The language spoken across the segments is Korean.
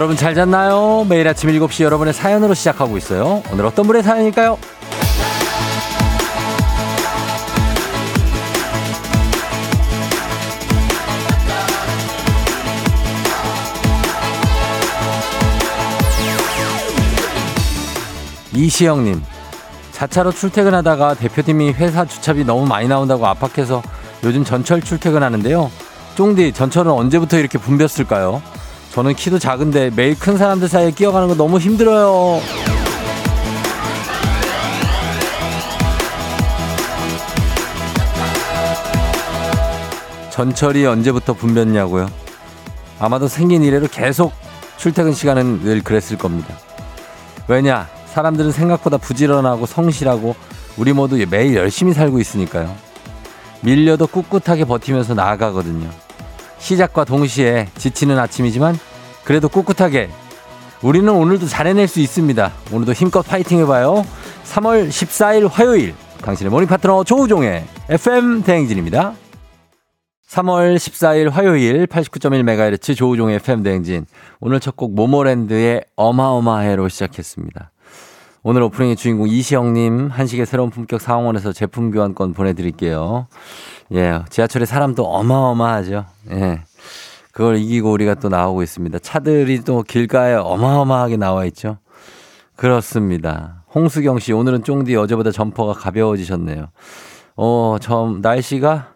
여러분 잘 잤나요? 매일 아침 7시 여러분의 사연으로 시작하고 있어요. 오늘 어떤 분의 사연일까요? 이시영님, 자차로 출퇴근하다가 대표님이 회사 주차비 너무 많이 나온다고 압박해서 요즘 전철 출퇴근하는데요. 쫑디, 전철은 언제부터 이렇게 붐볐을까요? 저는 키도 작은데 매일 큰 사람들 사이에 끼어가는 거 너무 힘들어요. 전철이 언제부터 붐볐냐고요? 아마도 생긴 이래로 계속 출퇴근 시간은 늘 그랬을 겁니다. 왜냐? 사람들은 생각보다 부지런하고 성실하고 우리 모두 매일 열심히 살고 있으니까요. 밀려도 꿋꿋하게 버티면서 나아가거든요. 시작과 동시에 지치는 아침이지만 그래도 꿋꿋하게 우리는 오늘도 잘해낼 수 있습니다. 오늘도 힘껏 파이팅 해봐요. 3월 14일 화요일 당신의 morning 파트너 조우종의 FM 대행진입니다. 3월 14일 화요일 89.1MHz 조우종의 FM 대행진. 오늘 첫 곡 모모랜드의 어마어마해로 시작했습니다. 오늘 오프닝의 주인공 이시영님 한식의 새로운 품격 상황원에서 제품 교환권 보내드릴게요. 예, 지하철에 사람도 어마어마하죠. 예. 그걸 이기고 우리가 또 나오고 있습니다. 차들이 또 길가에 어마어마하게 나와 있죠. 그렇습니다. 홍수경 씨, 오늘은 쫑디 어제보다 점퍼가 가벼워지셨네요. 어, 점, 날씨가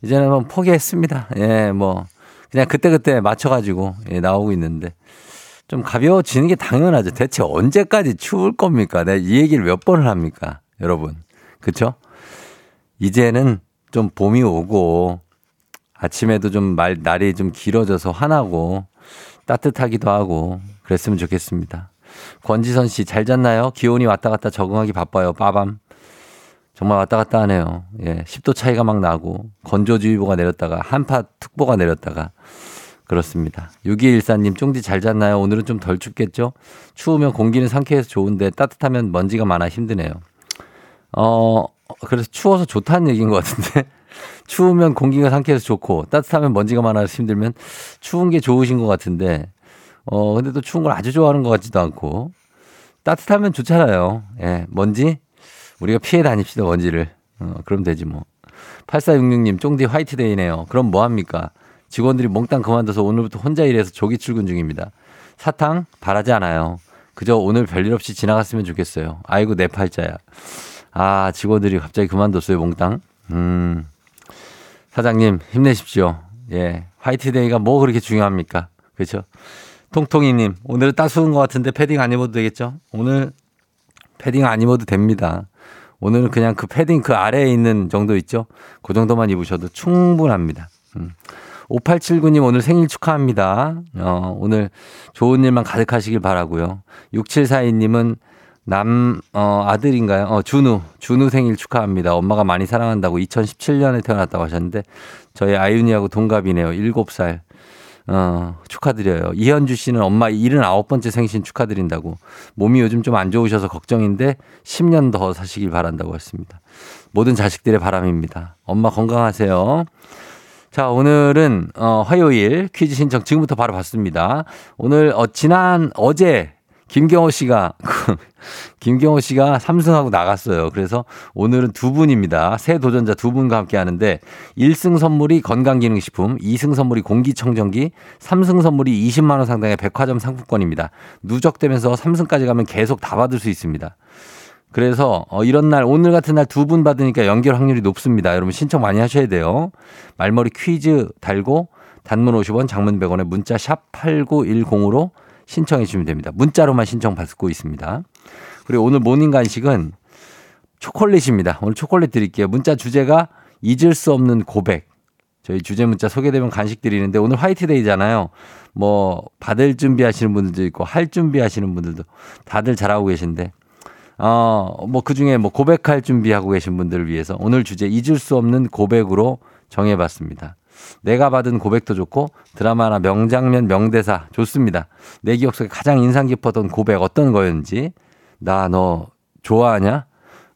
이제는 뭐 포기했습니다. 예, 뭐, 그냥 그때그때 맞춰가지고 예, 나오고 있는데. 좀 가벼워지는 게 당연하죠. 대체 언제까지 추울 겁니까? 내가 이 얘기를 몇 번을 합니까? 여러분. 그쵸? 이제는 좀 봄이 오고 아침에도 좀 말, 날이 좀 길어져서 환하고 따뜻하기도 하고 그랬으면 좋겠습니다. 권지선 씨, 잘 잤나요? 기온이 왔다 갔다 적응하기 바빠요. 빠밤. 정말 왔다 갔다 하네요. 예. 10도 차이가 막 나고 건조주의보가 내렸다가 한파 특보가 내렸다가 그렇습니다. 6214님, 쫑디 잘 잤나요? 오늘은 좀 덜 춥겠죠? 추우면 공기는 상쾌해서 좋은데 따뜻하면 먼지가 많아 힘드네요. 어, 그래서 추워서 좋다는 얘기인 것 같은데. 추우면 공기가 상쾌해서 좋고 따뜻하면 먼지가 많아서 힘들면 추운 게 좋으신 것 같은데 어, 근데 또 추운 걸 아주 좋아하는 것 같지도 않고 따뜻하면 좋잖아요. 예, 먼지? 우리가 피해 다닙시다, 먼지를. 어, 그럼 되지 뭐. 8466님, 쫑디 화이트데이네요. 그럼 뭐 합니까? 직원들이 몽땅 그만둬서 오늘부터 혼자 일해서 조기 출근 중입니다. 사탕 바라지 않아요. 그저 오늘 별일 없이 지나갔으면 좋겠어요. 아이고 내 팔자야. 아 직원들이 갑자기 그만뒀어요 몽땅. 음 사장님 힘내십시오. 예 화이트데이가 뭐 그렇게 중요합니까? 그렇죠? 통통이님 오늘은 따스운 것 같은데 패딩 안 입어도 되겠죠? 오늘 패딩 안 입어도 됩니다. 오늘은 그냥 그 패딩 그 아래에 있는 정도 있죠? 그 정도만 입으셔도 충분합니다. 음. 5879님 오늘 생일 축하합니다. 어, 오늘 좋은 일만 가득하시길 바라고요. 6742님은 남, 어, 아들인가요? 어, 준우. 준우 생일 축하합니다. 엄마가 많이 사랑한다고 2017년에 태어났다고 하셨는데 저희 아윤이하고 동갑이네요. 7살. 어, 축하드려요. 이현주 씨는 엄마 79번째 생신 축하드린다고. 몸이 요즘 좀 안 좋으셔서 걱정인데 10년 더 사시길 바란다고 했습니다. 모든 자식들의 바람입니다. 엄마 건강하세요. 자, 오늘은 어, 화요일 퀴즈 신청 지금부터 바로 받습니다. 오늘 어, 지난 어제 김경호 씨가 김경호 씨가 삼승하고 나갔어요. 그래서 오늘은 두 분입니다. 새 도전자 두 분과 함께 하는데 1승 선물이 건강기능식품, 2승 선물이 공기청정기, 3승 선물이 20만 원 상당의 백화점 상품권입니다. 누적되면서 3승까지 가면 계속 다 받을 수 있습니다. 그래서 어, 이런 날 오늘 같은 날 두 분 받으니까 연결 확률이 높습니다. 여러분 신청 많이 하셔야 돼요. 말머리 퀴즈 달고 단문 50원, 장문 100원에 문자 샵 8910으로 신청해 주시면 됩니다. 문자로만 신청 받고 있습니다. 그리고 오늘 morning 간식은 초콜릿입니다. 오늘 초콜릿 드릴게요. 문자 주제가 잊을 수 없는 고백. 저희 주제 문자 소개되면 간식 드리는데 오늘 화이트데이잖아요. 뭐 받을 준비하시는 분들도 있고 할 준비하시는 분들도 다들 잘하고 계신데 어, 뭐 그 중에 뭐 고백할 준비하고 계신 분들을 위해서 오늘 주제 잊을 수 없는 고백으로 정해봤습니다. 내가 받은 고백도 좋고 드라마나 명장면, 명대사 좋습니다. 내 기억 속에 가장 인상 깊었던 고백 어떤 거였는지 나 너 좋아하냐?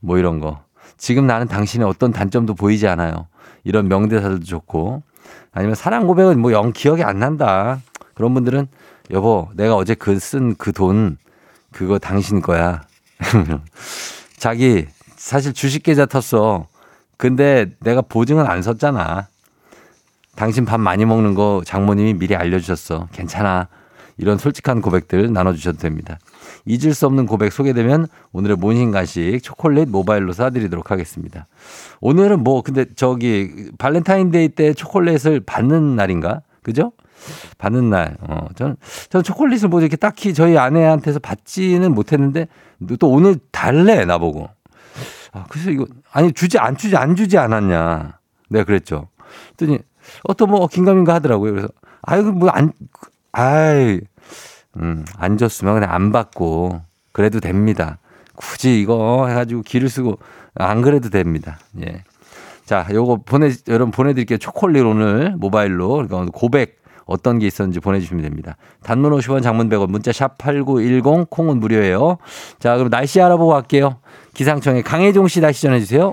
뭐 이런 거. 지금 나는 당신의 어떤 단점도 보이지 않아요. 이런 명대사들도 좋고 아니면 사랑 고백은 뭐 영 기억이 안 난다. 그런 분들은 여보, 내가 어제 그 쓴 그 돈, 그거 당신 거야. 자기, 사실 주식 계좌 텄어. 근데 내가 보증은 안 섰잖아. 당신 밥 많이 먹는 거 장모님이 미리 알려주셨어. 괜찮아. 이런 솔직한 고백들 나눠주셔도 됩니다. 잊을 수 없는 고백 소개되면 오늘의 morning 간식 초콜릿 모바일로 쏴드리도록 하겠습니다. 오늘은 뭐 근데 저기 발렌타인데이 때 초콜릿을 받는 날인가? 그죠? 받는 날. 어, 저는, 저는 초콜릿을 뭐 이렇게 딱히 저희 아내한테서 받지는 못했는데 또 오늘 달래, 나보고. 아, 그래서 이거, 아니, 주지, 안 주지, 안 주지 않았냐. 내가 그랬죠. 그랬더니, 어떤 뭐, 긴가민가 하더라고요. 그래서, 아유, 뭐, 안, 아이, 음, 안 줬으면 그냥 안 받고, 그래도 됩니다. 굳이 이거 해가지고 기를 쓰고, 안 그래도 됩니다. 예. 자, 요거 보내, 여러분 보내드릴게요. 초콜릿 오늘 모바일로. 그러니까 고백 어떤 게 있었는지 보내주시면 됩니다. 단문 50원 장문 100원 문자 샵 8910 콩은 무료예요. 자, 그럼 날씨 알아보고 갈게요. 기상청에 강혜종 씨 날씨 전해주세요.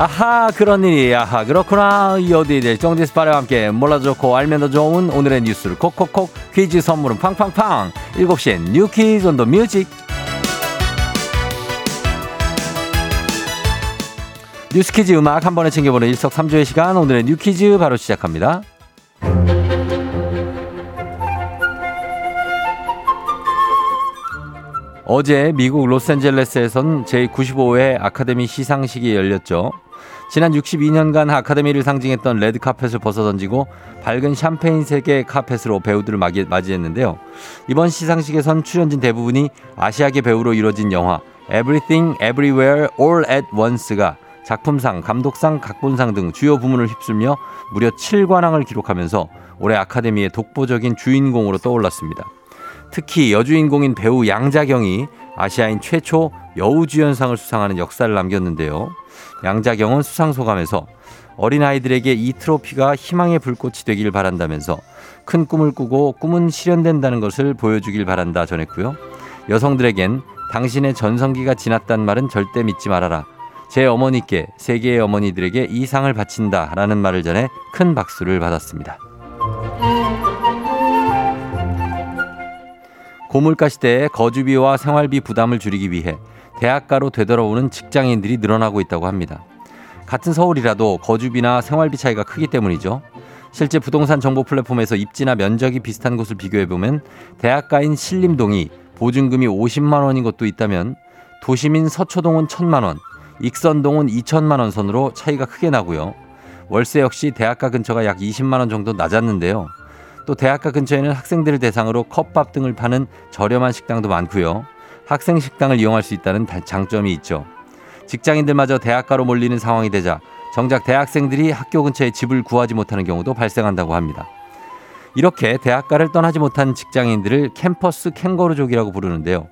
아하 그런 일이 아하 그렇구나. 이 어디들 정디스파레와 함께 몰라도 좋고 알면 더 좋은 오늘의 뉴스를 콕콕콕 퀴즈 선물은 팡팡팡. 7시엔 New Quiz on the Music. 뉴스 퀴즈 음악 한 번에 챙겨보는 일석삼조의 시간. 오늘의 New Quiz 바로 시작합니다. 어제 미국 로스앤젤레스에선 제95회 아카데미 시상식이 열렸죠. 지난 62년간 아카데미를 상징했던 레드카펫을 벗어던지고 밝은 샴페인 색의 카펫으로 배우들을 맞이했는데요. 이번 시상식에선 출연진 대부분이 아시아계 배우로 이루어진 영화 Everything Everywhere All at Once가 작품상, 감독상, 각본상 등 주요 부문을 휩쓸며 무려 7관왕을 기록하면서 올해 아카데미의 독보적인 주인공으로 떠올랐습니다. 특히 여주인공인 배우 양자경이 아시아인 최초 여우주연상을 수상하는 역사를 남겼는데요. 양자경은 수상 소감에서 어린아이들에게 이 트로피가 희망의 불꽃이 되길 바란다면서 큰 꿈을 꾸고 꿈은 실현된다는 것을 보여주길 바란다 전했고요. 여성들에겐 당신의 전성기가 지났단 말은 절대 믿지 말아라. 제 어머니께 세계의 어머니들에게 이 상을 바친다 라는 말을 전해 큰 박수를 받았습니다. 고물가 시대에 거주비와 생활비 부담을 줄이기 위해 대학가로 되돌아오는 직장인들이 늘어나고 있다고 합니다. 같은 서울이라도 거주비나 생활비 차이가 크기 때문이죠. 실제 부동산 정보 플랫폼에서 입지나 면적이 비슷한 곳을 비교해보면 대학가인 신림동이 보증금이 50만 원인 곳도 있다면 도심인 서초동은 1000만 원, 익선동은 2천만 원 선으로 차이가 크게 나고요. 월세 역시 대학가 근처가 약 20만 원 정도 낮았는데요. 또 대학가 근처에는 학생들을 대상으로 컵밥 등을 파는 저렴한 식당도 많고요. 학생 식당을 이용할 수 있다는 장점이 있죠. 직장인들마저 대학가로 몰리는 상황이 되자 정작 대학생들이 학교 근처에 집을 구하지 못하는 경우도 발생한다고 합니다. 이렇게 대학가를 떠나지 못한 직장인들을 캠퍼스 캥거루족이라고 부르는데요.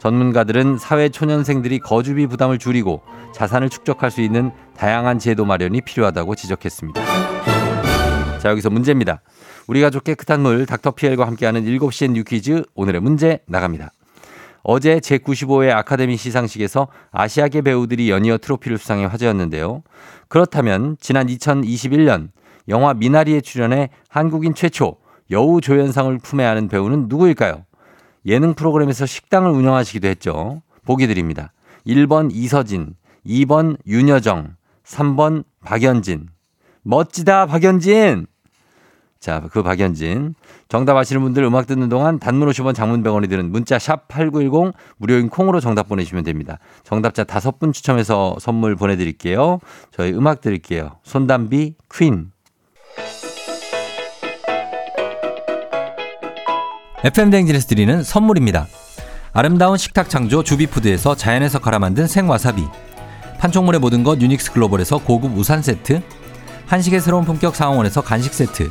전문가들은 사회 초년생들이 거주비 부담을 줄이고 자산을 축적할 수 있는 다양한 제도 마련이 필요하다고 지적했습니다. 자, 여기서 문제입니다. 우리 가족 깨끗한 물 닥터피엘과 함께하는 7시엔 New Quiz 오늘의 문제 나갑니다. 어제 제95회 아카데미 시상식에서 아시아계 배우들이 연이어 트로피를 수상해 화제였는데요. 그렇다면 지난 2021년 영화 미나리에 출연해 한국인 최초 여우 조연상을 품에 안은 배우는 누구일까요? 예능 프로그램에서 식당을 운영하시기도 했죠. 보기 드립니다. 1번 이서진, 2번 윤여정, 3번 박연진. 멋지다, 박연진! 자, 그 박연진. 정답 아시는 분들 음악 듣는 동안 단문 50원 장문 100원이 드는 문자 샵 8910 무료인 콩으로 정답 보내주시면 됩니다. 정답자 다섯 분 추첨해서 선물 보내드릴게요. 저희 음악 드릴게요. 손담비 퀸. FM댕진에서 드리는 선물입니다. 아름다운 식탁 창조 주비푸드에서 자연에서 갈아 만든 생와사비. 판촉물의 모든 것 유닉스 글로벌에서 고급 우산 세트. 한식의 새로운 품격 상황원에서 간식 세트.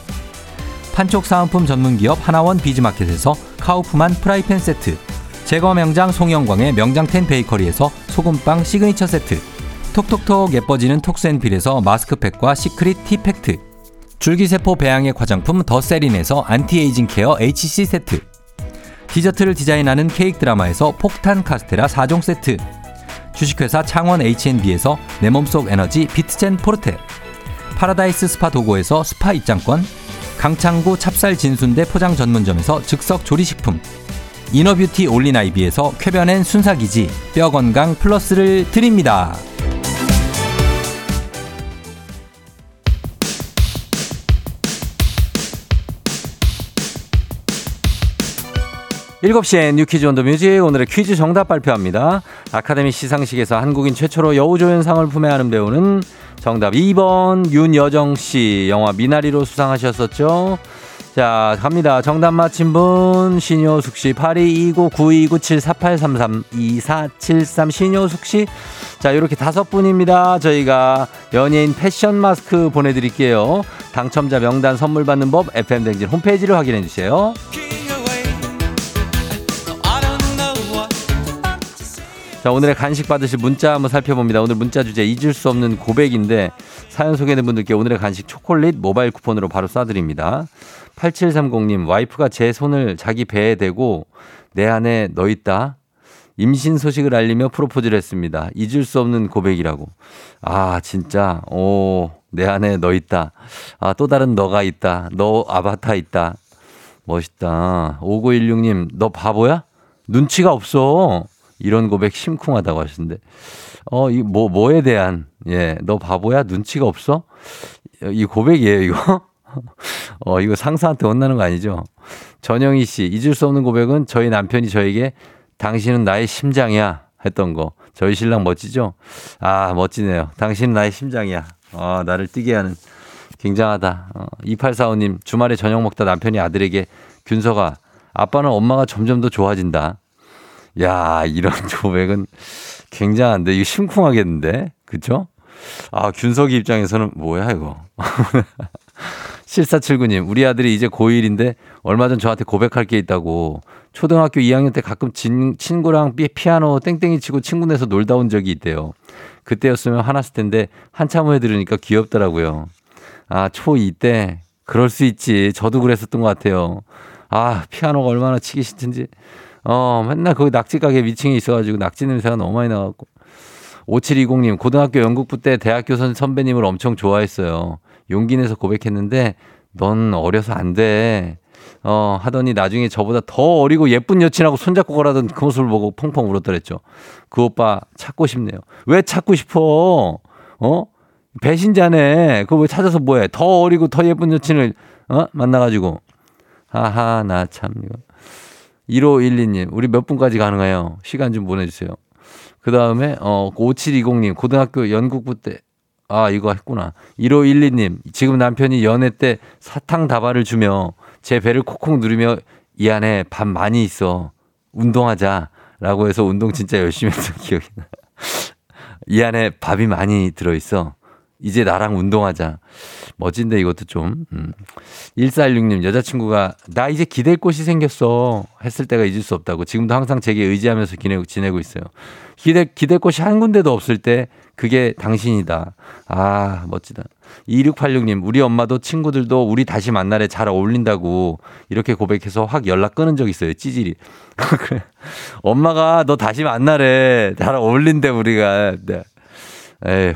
판촉 사은품 전문기업 하나원 비즈마켓에서 카우프만 프라이팬 세트, 제과 명장 송영광의 명장텐 베이커리에서 소금빵 시그니처 세트, 톡톡톡 예뻐지는 톡스앤필에서 마스크팩과 시크릿 티팩트, 줄기세포 배양의 화장품 더세린에서 anti-aging care HC 세트, 디저트를 디자인하는 케이크 드라마에서 폭탄 카스테라 4종 세트, 주식회사 창원 H&B에서 내 몸속 에너지 비트젠 포르테, 파라다이스 스파 도고에서 스파 입장권, 강창구 찹쌀 진순대 포장 전문점에서 즉석 조리식품, inner beauty 올린아이비에서 쾌변엔 순사기지 뼈 건강 플러스를 드립니다. 7시엔 뉴퀴즈 온더 뮤직 오늘의 퀴즈 정답 발표합니다. 아카데미 시상식에서 한국인 최초로 여우조연상을 품에하는 배우는 정답 2번 윤여정 씨 영화 미나리로 수상하셨었죠. 자, 갑니다. 정답 맞힌 분, 신효숙 씨, 8229-9297-4833-2473 신효숙 씨. 자, 이렇게 다섯 분입니다. 저희가 연예인 패션 마스크 보내드릴게요. 당첨자 명단 선물 받는 법, FM댕진 홈페이지를 확인해 주세요. 자, 오늘의 간식 받으실 문자 한번 살펴봅니다. 오늘 문자 주제 잊을 수 없는 고백인데 사연 소개된 분들께 오늘의 간식 초콜릿 모바일 쿠폰으로 바로 쏴드립니다. 8730님, 와이프가 제 손을 자기 배에 대고 내 안에 너 있다. 임신 소식을 알리며 프로포즈를 했습니다. 잊을 수 없는 고백이라고. 아, 진짜. 오, 내 안에 너 있다. 아, 또 다른 너가 있다. 너 아바타 있다. 멋있다. 5916님, 너 바보야? 눈치가 없어. 이런 고백 심쿵하다고 하시는데, 어, 이 뭐, 뭐에 대한, 예, 너 바보야? 눈치가 없어? 이 고백이에요, 이거? 어, 이거 상사한테 혼나는 거 아니죠? 전영희 씨, 잊을 수 없는 고백은 저희 남편이 저에게 당신은 나의 심장이야 했던 거. 저희 신랑 멋지죠? 아, 멋지네요. 당신은 나의 심장이야. 아, 나를 뛰게 하는. 굉장하다. 어, 2845님, 주말에 저녁 먹다 남편이 아들에게 균서가 아빠는 엄마가 점점 더 좋아진다. 야, 이런 고백은 굉장한데, 이거 심쿵하겠는데? 그쵸? 아, 균석이 입장에서는 뭐야, 이거. 7479님, 우리 아들이 이제 고1인데 얼마 전 저한테 고백할 게 있다고 초등학교 2학년 때 가끔 진, 친구랑 피아노 땡땡이 치고 친구 내서 놀다 온 적이 있대요. 그때였으면 화났을 텐데 한참 후에 들으니까 귀엽더라고요. 아, 초2 때 그럴 수 있지. 저도 그랬었던 것 같아요. 아, 피아노가 얼마나 치기 싫든지. 어, 맨날 거기 낙지 가게 위층에 있어가지고 낙지 냄새가 너무 많이 나갖고. 5720님, 고등학교 연극부 때 대학교 선 선배님을 엄청 좋아했어요. 용기 내서 고백했는데, 넌 어려서 안 돼. 어, 하더니 나중에 저보다 더 어리고 예쁜 여친하고 손잡고 걸어던 그 모습을 보고 펑펑 울었더랬죠. 그 오빠 찾고 싶네요. 왜 찾고 싶어? 어? 배신자네. 그거 왜 찾아서 뭐해? 더 어리고 더 예쁜 여친을, 어? 만나가지고. 하하, 나 참, 이거. 1512님, 우리 몇 분까지 가능해요? 시간 좀 보내주세요. 그 다음에, 어, 5720님, 고등학교 연극부 때, 아, 이거 했구나. 1512님, 지금 남편이 연애 때 사탕 다발을 주며 제 배를 콕콕 누르며 이 안에 밥 많이 있어. 운동하자. 라고 해서 운동 진짜 열심히 했던 기억이 나. 이 안에 밥이 많이 들어있어. 이제 나랑 운동하자. 멋진데 이것도 좀. 음. 1416님 여자친구가 나 이제 기댈 곳이 생겼어 했을 때가 잊을 수 없다고 지금도 항상 제게 의지하면서 지내고, 지내고 있어요. 기댈, 기댈 곳이 한 군데도 없을 때 그게 당신이다. 아 멋지다. 2686님 우리 엄마도 친구들도 우리 다시 만나래 잘 어울린다고 이렇게 고백해서 확 연락 끊은 적 있어요. 찌질이. 엄마가 너 다시 만나래 잘 어울린대 우리가. 네. 에휴.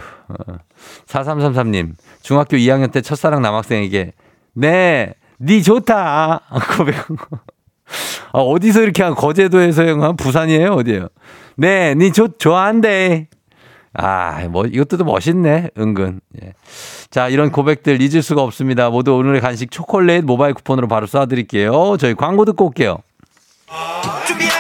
어. 4333님, 중학교 2학년 때 첫사랑 남학생에게, 네, 니 좋다. 고백한 거. 아, 어디서 이렇게 한 거제도에서 한 부산이에요? 어디예요? 네, 니 좋, 좋아한대. 아, 뭐, 이것도 멋있네, 은근. 예. 자, 이런 고백들 잊을 수가 없습니다. 모두 오늘의 간식 초콜릿 모바일 쿠폰으로 바로 쏴드릴게요. 저희 광고 듣고 올게요. 준비하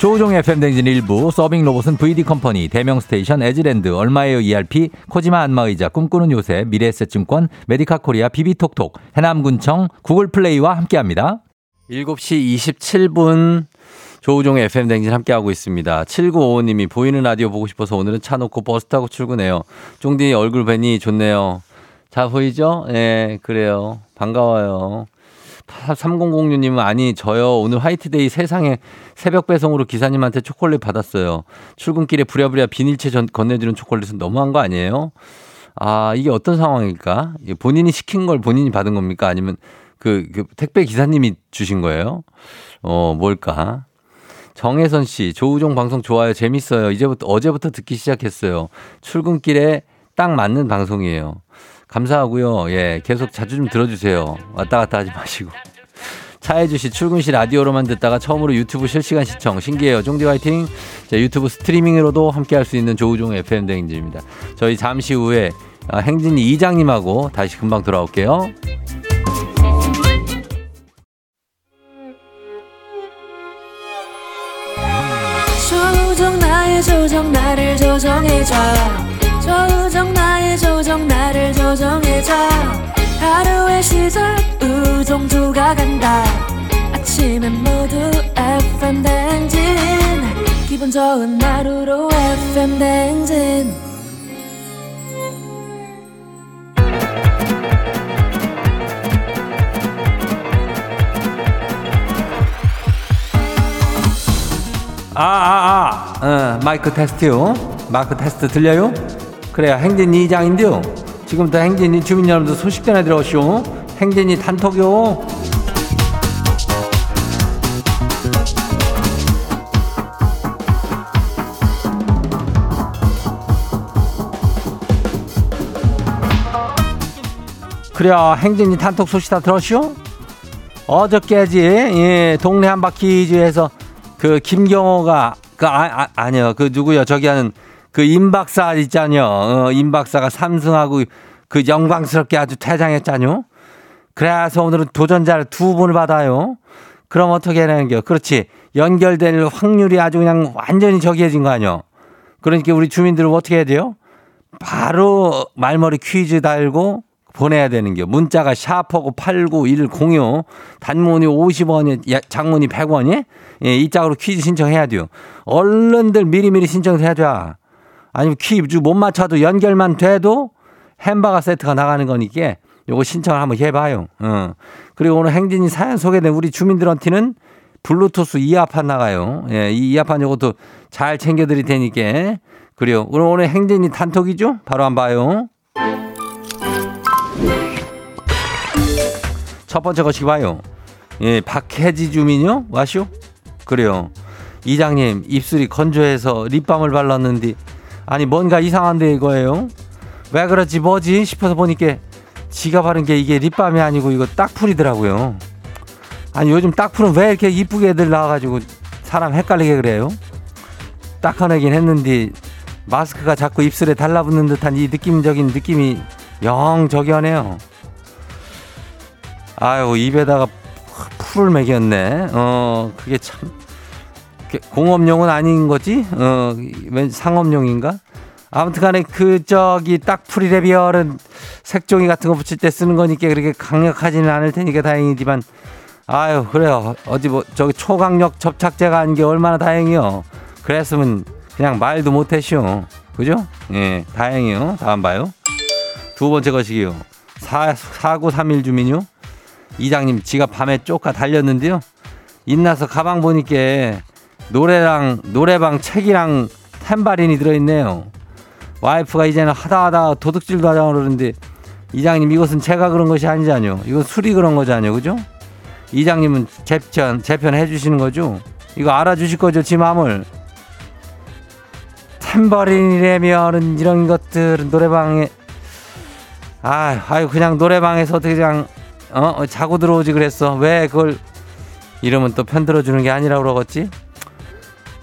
조우종 FM 댕진 일부 서빙 로봇은 VD 컴퍼니, 대명 스테이션, 에즈랜드, 얼마에요 ERP, 코지마 안마의자, 꿈꾸는 요새, 미래에셋증권, 메디카 코리아, 비비톡톡, 해남군청, 구글 플레이와 함께합니다. 7시 27분 조우종의 FM 댕진 함께하고 있습니다. 7955님이 보이는 라디오 보고 싶어서 오늘은 차 놓고 버스 타고 출근해요. 쫑디 얼굴 뵈니 좋네요. 잘 보이죠? 예, 그래요. 반가워요. 3006님은 아니 저요 오늘 화이트데이 세상에 새벽 배송으로 기사님한테 초콜릿 받았어요. 출근길에 부랴부랴 비닐채 전, 건네주는 초콜릿은 너무한 거 아니에요? 아 이게 어떤 상황일까? 본인이 시킨 걸 본인이 받은 겁니까? 아니면 그, 그 택배 기사님이 주신 거예요? 어 뭘까? 정혜선 씨, 조우종 방송 좋아요. 재밌어요. 이제부터, 어제부터 듣기 시작했어요. 출근길에 딱 맞는 방송이에요. 감사하고요. 예, 계속 자주 좀 들어주세요. 왔다 갔다 하지 마시고. 차혜주 씨, 출근 시 라디오로만 듣다가 처음으로 유튜브 실시간 시청. 신기해요. 쫑디 화이팅. 자, 유튜브 스트리밍으로도 함께 할 수 있는 조우종 FM 대행진입니다. 저희 잠시 후에 아, 행진이 이장님하고 다시 금방 돌아올게요. 조정 나의 조정 나를 조정해줘 조정 나의 조정 나를 조정해줘 하루의 시절 우정조가 간다 아침엔 모두 FM 댕진 기분 좋은 하루로 FM 댕진 아, 아, 아. 어, 마이크 테스트요. 마이크 테스트 들려요? 그래요. 행진이 이장인데요. 지금부터 행진이 주민 여러분들 소식 전해 들어오시오. 행진이 단톡요. 그래요. 행진이 단톡 소식 다 들었쇼? 어저께지, 예, 동네 한바퀴즈에서 그 김경호가 그 아, 아, 니요 그 누구요 저기 하는 그 임박사 있잖요 어, 임박사가 삼승하고 그 영광스럽게 아주 퇴장했잖요. 그래서 오늘은 도전자를 두 분을 받아요. 그럼 어떻게 하는겨? 그렇지. 연결될 확률이 아주 그냥 완전히 저기해진 거 아니요 그러니까 우리 주민들은 어떻게 해야 돼요? 바로 말머리 퀴즈 달고 보내야 되는 게 문자가 샤프고 89106 단문이 50원이 장문이 100원이? 예, 이 짝으로 퀴즈 신청해야 돼요. 얼른들 미리미리 신청해야 돼. 아니면 퀴즈 못 맞춰도 연결만 돼도 햄버거 세트가 나가는 거니까 요거 신청을 한번 해봐요. 어. 그리고 오늘 행진이 사연 소개된 우리 주민들한테는 블루투스 이어판 나가요. 예, 이 이어판 요것도 잘 챙겨드릴 테니까. 그래요. 오늘 오늘 행진이 단톡이죠? 바로 한번 봐요. 첫 번째 것이 봐요. 예, 박혜지 주민요? 와쇼? 그래요. 이장님, 입술이 건조해서 립밤을 발랐는데, 아니, 뭔가 이상한데 이거예요? 왜 그렇지, 뭐지? 싶어서 보니까 지가 바른 게 이게 립밤이 아니고 이거 딱풀이더라고요. 아니, 요즘 딱풀은 왜 이렇게 이쁘게 애들 나와가지고 사람 헷갈리게 그래요? 딱하긴 했는데, 마스크가 자꾸 입술에 달라붙는 듯한 이 느낌적인 느낌이 영 저기 하네요. 아유, 입에다가 풀을 먹였네. 어, 그게 참. 공업용은 아닌 거지? 어, 왠 상업용인가? 아무튼 간에 그, 저기, 딱풀이레비얼은 색종이 같은 거 붙일 때 쓰는 거니까 그렇게 강력하지는 않을 테니까 다행이지만, 아유, 그래요. 어디 뭐, 저기 초강력 접착제가 아닌 게 얼마나 다행이요. 그랬으면 그냥 말도 못했쇼. 그죠? 예, 다행이요. 다음 봐요. 두 번째 것이기요. 4, 4931 주민요. 이장님 지가 밤에 쫓가 달렸는데요. 인나서 가방 보니까 노래랑 노래방 책이랑 템바린이 들어있네요. 와이프가 이제는 하다 하다 도둑질도 하자고 그러는데 이장님 이것은 제가 그런 것이 아니잖요. 이건 술이 그런 거잖요. 그죠? 이장님은 재편, 재편 해주시는 거죠? 이거 알아주실 거죠? 지 마음을. 템버린이라면은 이런 것들은 노래방에 아, 아유 그냥 노래방에서 어떻게 그냥 어 어, 자고 들어오지 그랬어. 왜 그걸 이러면 또 편들어 주는 게 아니라 그러겠지?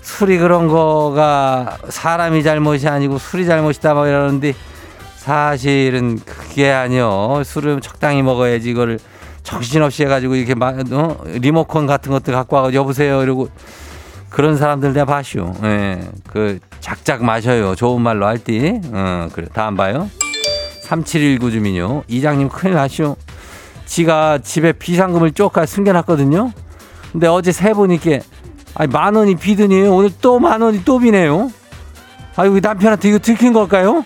술이 그런 거가 사람이 잘못이 아니고 술이 잘못이다 막 이러는데 사실은 그게 아니요. 술은 적당히 먹어야지 이거를 정신없이 해가지고 이렇게 막 어? 리모컨 같은 것들 갖고 와서 여보세요 이러고 그런 사람들 내가 봐쇼. 예. 그 작작 마셔요. 좋은 말로 할 때. 어, 그래. 다음 봐요. 3719 주민요. 이장님 큰일 나시오. 지가 집에 비상금을 쪼까 숨겨놨거든요. 근데 어제 세 분이께 아니 만 원이 비더니 오늘 또 만 원이 또 비네요. 아이고 남편한테 이거 들킨 걸까요?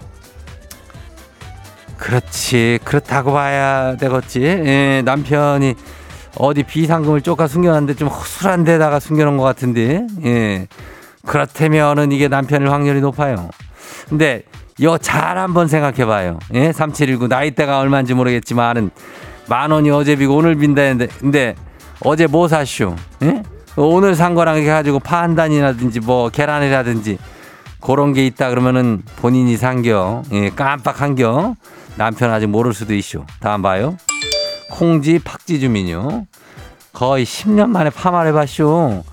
그렇지 그렇다고 봐야 되겠지. 예, 남편이 어디 비상금을 쪼까 숨겨놨는데 좀 허술한 데다가 숨겨놓은 것 같은데. 예. 그렇다면은 이게 남편일 확률이 높아요. 근데 이거 잘 한번 생각해 봐요. 예? 3719 나이대가 얼마인지 모르겠지만은 만 원이 어제 비고 오늘 빈다는데 근데 어제 뭐 샀쇼? 예? 오늘 산 거랑 이렇게 가지고 파한 단이라든지 뭐 계란이라든지 그런 게 있다 그러면은 본인이 산겨 예, 깜빡한겨 남편 아직 모를 수도 있쇼. 다음 봐요. 콩지 팍지 주민요. 거의 10년 만에 파마를 해봤쇼.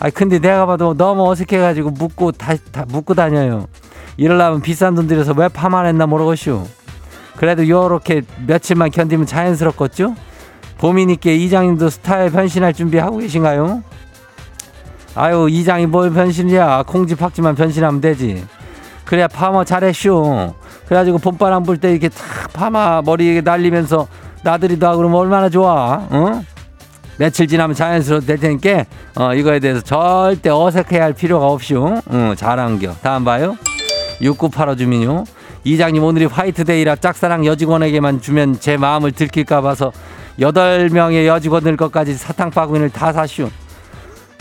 아니 근데 내가 봐도 너무 어색해가지고 묶고 다, 다 묶고 다녀요. 이러려면 비싼 돈 들여서 왜 파마를 했나 모르겠쇼. 그래도 요렇게 며칠만 견디면 자연스럽겠죠? 봄이니까 이장님도 스타일 변신할 준비하고 계신가요? 아유 이장이 뭘 변신이야. 콩지 팍지만 변신하면 되지. 그래야 파마 잘했쇼 그래가지고 봄바람 불 때 이렇게 탁 파마 머리 날리면서 나들이도 하고 그러면 얼마나 좋아 어? 며칠 지나면 자연스러워 될 테니까 어, 이거에 대해서 절대 어색해야 할 필요가 없쇼 어, 잘한겨. 다음 봐요. 6985 주민요. 이장님 오늘이 화이트데이라 짝사랑 여직원에게만 주면 제 마음을 들킬까 봐서 여덟 명의 여직원들 것까지 사탕 바구니를 다 사쇼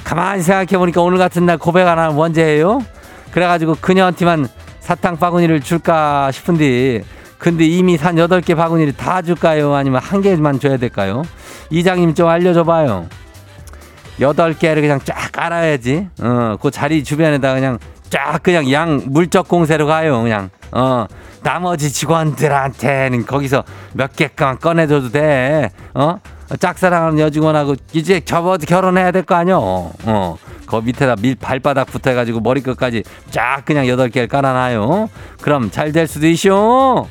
가만히 생각해보니까 오늘 같은 날 고백 안 하면 언제예요? 그래가지고 그녀한테만 사탕 바구니를 줄까 싶은데 근데 이미 산 여덟 개 바구니를 다 줄까요? 아니면 한 개만 줘야 될까요? 이장님 좀 알려줘봐요. 여덟 개를 그냥 쫙 깔아야지. 어, 그 자리 주변에다 그냥 쫙 그냥 양 물적 공세로 가요. 그냥 어 나머지 직원들한테는 거기서 몇 개만 꺼내줘도 돼. 어 짝사랑하는 여직원하고 이제 접어 결혼해야 될 거 아니요. 어. 그 밑에다 밀 발바닥부터 해가지고 머리끝까지 쫙 그냥 여덟 개를 깔아 놔요. 그럼 잘 될 수도 있쇼.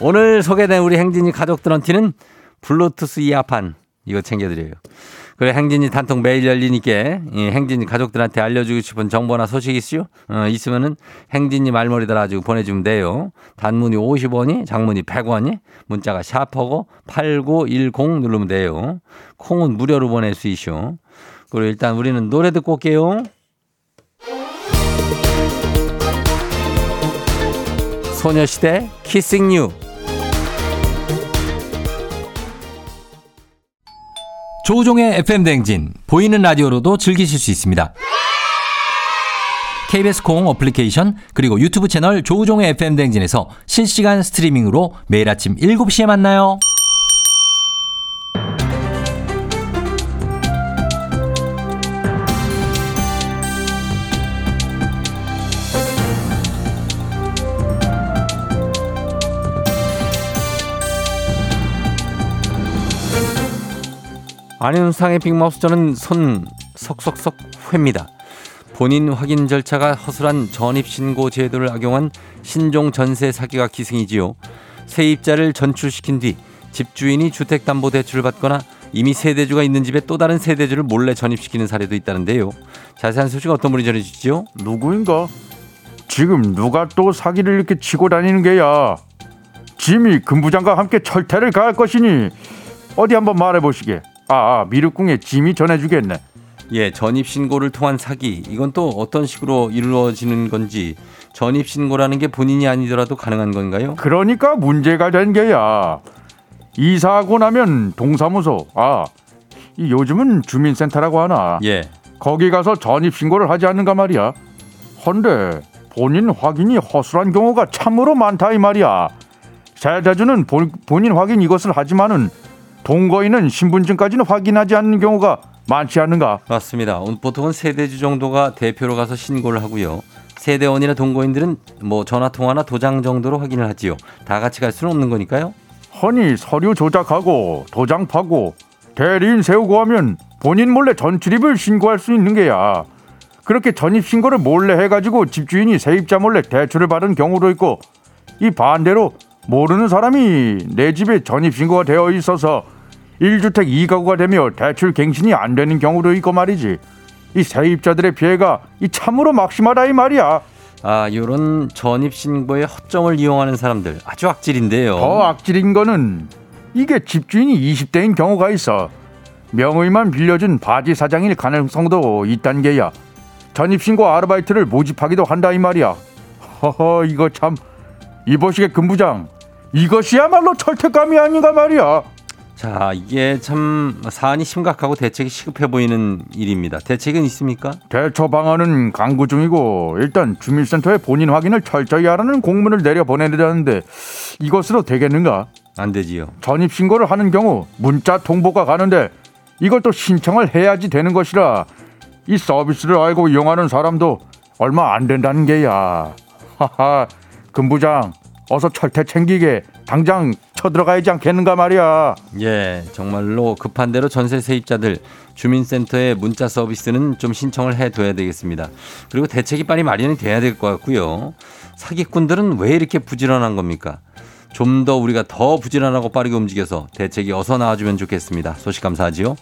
오늘 소개된 우리 행진이 가족 들한테는 블루투스 이어판 이거 챙겨 드려요. 그래 행진이 단통 매일 열리니까 이 행진이 가족들한테 알려주고 싶은 정보나 소식 있으요? 어, 있으면은 행진이 말머리 달아주고 보내주면 돼요. 단문이 50원이, 장문이 100원이, 문자가 샤퍼고 8910 누르면 돼요. 콩은 무료로 보낼 수 있쇼. 그리고 일단 우리는 노래 듣고 올게요. 소녀시대 키싱 유. 조우종의 FM 댕진 보이는 라디오로도 즐기실 수 있습니다. KBS 콩 어플리케이션 그리고 유튜브 채널 조우종의 FM 댕진에서 실시간 스트리밍으로 매일 아침 7시에 만나요. 안윤상의 빅마우스 저는 손 석석석 회입니다. 본인 확인 절차가 허술한 전입신고 제도를 악용한 신종 전세 사기가 기승이지요. 세입자를 전출시킨 뒤 집주인이 주택담보대출을 받거나 이미 세대주가 있는 집에 또 다른 세대주를 몰래 전입시키는 사례도 있다는데요. 자세한 소식 어떤 분이 전해주시죠? 누구인가? 지금 누가 또 사기를 이렇게 치고 다니는 게야? 짐이 금부장과 함께 철퇴를 가할 것이니 어디 한번 말해보시게. 아, 아 미륵궁에 짐이 전해주겠네. 예, 전입 신고를 통한 사기. 이건 또 어떤 식으로 이루어지는 건지 전입 신고라는 게 본인이 아니더라도 가능한 건가요? 그러니까 문제가 된 게야. 이사하고 나면 동사무소, 아, 이 요즘은 주민센터라고 하나. 예. 거기 가서 전입 신고를 하지 않는가 말이야. 헌데 본인 확인이 허술한 경우가 참으로 많다 이 말이야. 세대주는 본, 본인 확인 이것을 하지만은 동거인은 신분증까지는 확인하지 않는 경우가 많지 않는가? 맞습니다. 보통은 세대주 정도가 대표로 가서 신고를 하고요. 세대원이나 동거인들은 뭐 전화 통화나 도장 정도로 확인을 하지요. 다 같이 갈 수는 없는 거니까요. 허니 서류 조작하고 도장 파고 대리인 세우고 하면 본인 몰래 전출입을 신고할 수 있는 게야. 그렇게 전입 신고를 몰래 해가지고 집주인이 세입자 몰래 대출을 받은 경우도 있고 이 반대로 모르는 사람이 내 집에 전입 신고가 되어 있어서 1주택 2가구가 되며 대출 갱신이 안 되는 경우도 있고 말이지. 이 세입자들의 피해가 이 참으로 막심하다 이 말이야. 아, 요런 전입 신고의 허점을 이용하는 사람들 아주 악질인데요. 더 악질인 거는 이게 집주인이 20대인 경우가 있어. 명의만 빌려준 바지 사장일 가능성도 있단 게야. 전입신고 아르바이트를 모집하기도 한다 이 말이야. 허허 이거 참 이보시게 금부장 이것이야말로 철퇴감이 아닌가 말이야. 자, 이게 참 사안이 심각하고 대책이 시급해 보이는 일입니다. 대책은 있습니까? 대처 방안은 강구 중이고 일단 주민센터에 본인 확인을 철저히 하라는 공문을 내려 보내려는데 이것으로 되겠는가? 안 되지요. 전입 신고를 하는 경우 문자 통보가 가는데 이걸 또 신청을 해야지 되는 것이라 이 서비스를 알고 이용하는 사람도 얼마 안 된다는 게야. 하하, 금부장 어서 철퇴 챙기게 당장 쳐들어가야지 않겠는가 말이야. 예, 정말로 급한 대로 전세 세입자들 주민센터에 문자 서비스는 좀 신청을 해둬야 되겠습니다. 그리고 대책이 빨리 마련이 돼야 될 것 같고요. 사기꾼들은 왜 이렇게 부지런한 겁니까? 좀 더 우리가 더 부지런하고 빠르게 움직여서 대책이 어서 나와주면 좋겠습니다. 소식 감사하지요.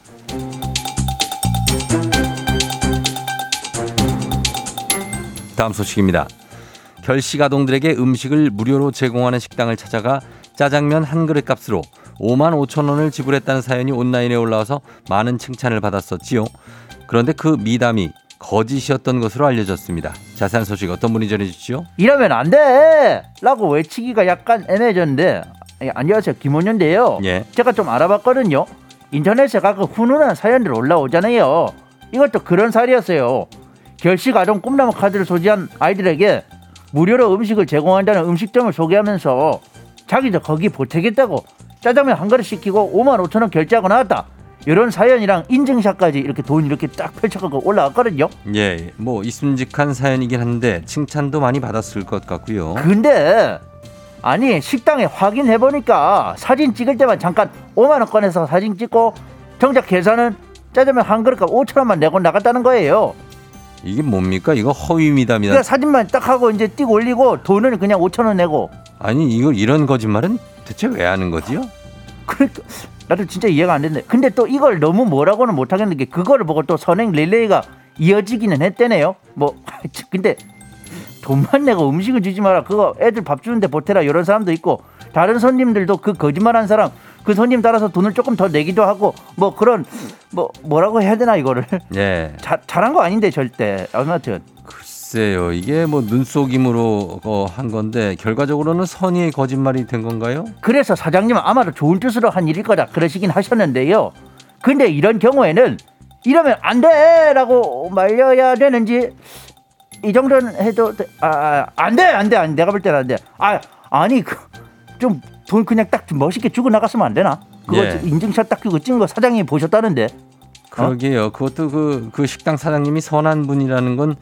다음 소식입니다. 결식 아동들에게 음식을 무료로 제공하는 식당을 찾아가 짜장면 한 그릇 값으로 5만 5천 원을 지불했다는 사연이 온라인에 올라와서 많은 칭찬을 받았었지요. 그런데 그 미담이 거짓이었던 것으로 알려졌습니다. 자세한 소식 어떤 분이 전해주시죠? 이러면 안 돼! 라고 외치기가 약간 애매해졌는데 예, 안녕하세요 김원현인데요 예. 제가 좀 알아봤거든요 인터넷에 가끔 훈훈한 사연들 올라오잖아요 이것도 그런 사례였어요 결식 아동 꿈나무 카드를 소지한 아이들에게 무료로 음식을 제공한다는 음식점을 소개하면서 자기도 거기 보태겠다고 짜장면 한 그릇 시키고 5만 5천 원 결제하고 나왔다 이런 사연이랑 인증샷까지 이렇게 돈 이렇게 딱 펼쳐갖고 올라왔거든요 예, 뭐 있음직한 사연이긴 한데 칭찬도 많이 받았을 것 같고요. 근데 아니 식당에 확인해 보니까 사진 찍을 때만 잠깐 5만 원 꺼내서 사진 찍고 정작 계산은 짜장면 한 그릇값 5천 원만 내고 나갔다는 거예요. 이게 뭡니까? 이거 허위 미담이다. 그러니까 사진만 딱 하고 이제 띡 올리고 돈은 그냥 5천 원 내고. 아니 이거 이런 거짓말은 대체 왜 하는 거지요? 그러니까 나도 진짜 이해가 안 되는데. 근데 또 이걸 너무 뭐라고는 못 하겠는 게 그거를 보고 또 선행 릴레이가 이어지기는 했대네요. 뭐 근데 돈만 내고 음식을 주지 마라. 그거 애들 밥 주는데 보태라. 이런 사람도 있고 다른 손님들도 그 거짓말한 사람 그 손님 따라서 돈을 조금 더 내기도 하고 뭐 그런 뭐 뭐라고 해야 되나 이거를? 예. 자, 잘한 거 아닌데 절대. 아무튼. 글쎄요, 이게 뭐 눈속임으로 어, 한 건데 결과적으로는 선의의 거짓말이 된 건가요? 그래서 사장님은 아마도 좋은 뜻으로 한 일일 거다 그러시긴 하셨는데요. 근데 이런 경우에는 이러면 안 돼라고 말려야 되는지 이 정도는 해도 아 안 돼 안 돼안 내가 볼 때는 안 돼. 아 아니 좀 돈 그냥 딱좀 멋있게 주고 나갔으면 안 되나? 그거 예. 인증샷 딱 그거 찍은 거 사장님이 보셨다는데. 그러게요. 그것도 그, 그 식당 사장님이 선한 분이라는 건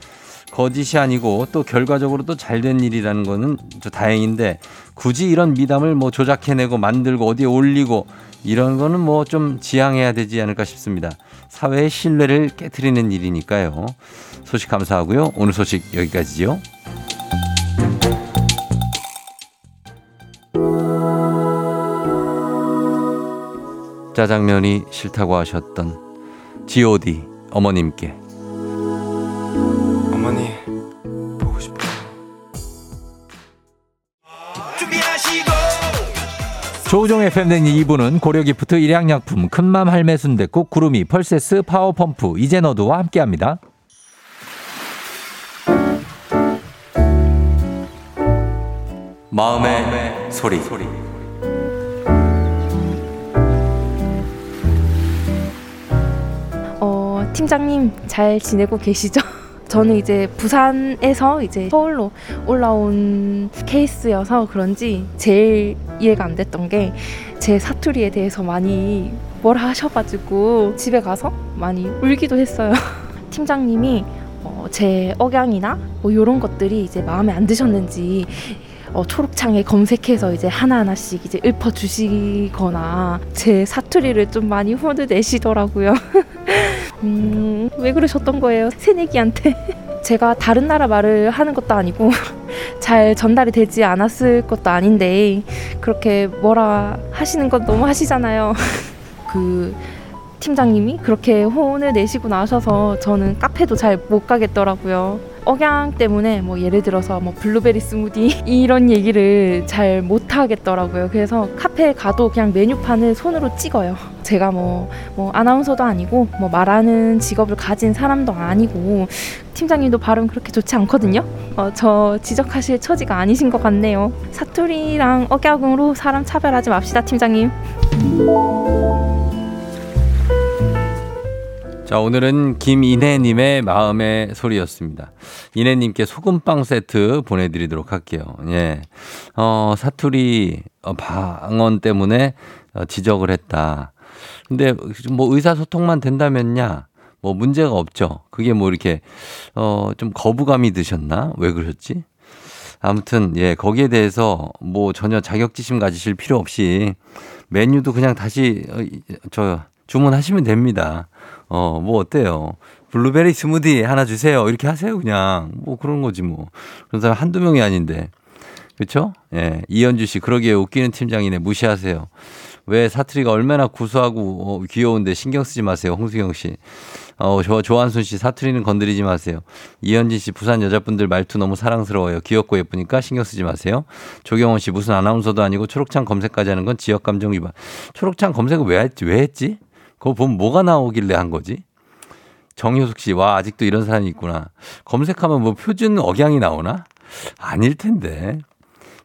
거짓이 아니고 또 결과적으로 또 잘 된 일이라는 거는 저 다행인데 굳이 이런 미담을 뭐 조작해내고 만들고 어디에 올리고 이런 거는 뭐 좀 지양해야 되지 않을까 싶습니다. 사회의 신뢰를 깨뜨리는 일이니까요. 소식 감사하고요. 오늘 소식 여기까지죠. 짜장면이 싫다고 하셨던 G.O.D 어머님께 어머니 보고 싶어요. 조우종의 팬데니 2부는 고려기프트 일양약품 큰맘 할매 순댓국 구름이 펄세스 파워펌프 이젠어두와 함께합니다. 마음의, 소리. 어, 팀장님 잘 지내고 계시죠? 저는 이제 부산에서 이제 서울로 올라온 케이스여서 그런지 제일 이해가 안 됐던 게 제 사투리에 대해서 많이 뭐라 하셔가지고 집에 가서 많이 울기도 했어요. 팀장님이 어, 제 억양이나 뭐 이런 것들이 이제 마음에 안 드셨는지 어, 초록창에 검색해서 이제 하나하나씩 이제 읊어주시거나 제 사투리를 좀 많이 혼을 내시더라고요. 음, 왜 그러셨던 거예요? 새내기한테. 제가 다른 나라 말을 하는 것도 아니고 잘 전달이 되지 않았을 것도 아닌데 그렇게 뭐라 하시는 건 너무 하시잖아요. 그 팀장님이 그렇게 혼을 내시고 나셔서 저는 카페도 잘 못 가겠더라고요. 억양 때문에 뭐 예를 들어서 뭐 블루베리 스무디 이런 얘기를 잘 못 하겠더라고요. 그래서 카페에 가도 그냥 메뉴판을 손으로 찍어요. 제가 뭐, 뭐 아나운서도 아니고 뭐 말하는 직업을 가진 사람도 아니고 팀장님도 발음 그렇게 좋지 않거든요. 어, 저 지적하실 처지가 아니신 것 같네요. 사투리랑 억양으로 사람 차별하지 맙시다, 팀장님. 자, 오늘은 김인혜님의 마음의 소리였습니다. 인혜님께 소금빵 세트 보내드리도록 할게요. 예. 어, 사투리 어, 방언 때문에 어, 지적을 했다. 근데 뭐 의사소통만 된다면야 뭐 문제가 없죠. 그게 뭐 이렇게 어, 좀 거부감이 드셨나? 왜 그러셨지? 아무튼 예, 거기에 대해서 뭐 전혀 자격지심 가지실 필요 없이 메뉴도 그냥 다시 어, 이- 저 주문하시면 됩니다. 어, 뭐 어때요? 블루베리 스무디 하나 주세요. 이렇게 하세요, 그냥. 뭐 그런 거지 뭐. 그런 사람 한두 명이 아닌데. 그렇죠? 예. 이현주 씨 그러기에 웃기는 팀장이네. 무시하세요. 왜 사투리가 얼마나 구수하고 어, 귀여운데 신경 쓰지 마세요. 홍수경 씨. 어, 저 조한순 씨 사투리는 건드리지 마세요. 이현진 씨 부산 여자분들 말투 너무 사랑스러워요. 귀엽고 예쁘니까 신경 쓰지 마세요. 조경원 씨 무슨 아나운서도 아니고 초록창 검색까지 하는 건 지역 감정 위반. 초록창 검색을 왜 했지? 왜 했지? 그거 보면 뭐가 나오길래 한 거지? 정효숙 씨, 와, 아직도 이런 사람이 있구나. 검색하면 뭐 표준 억양이 나오나? 아닐 텐데.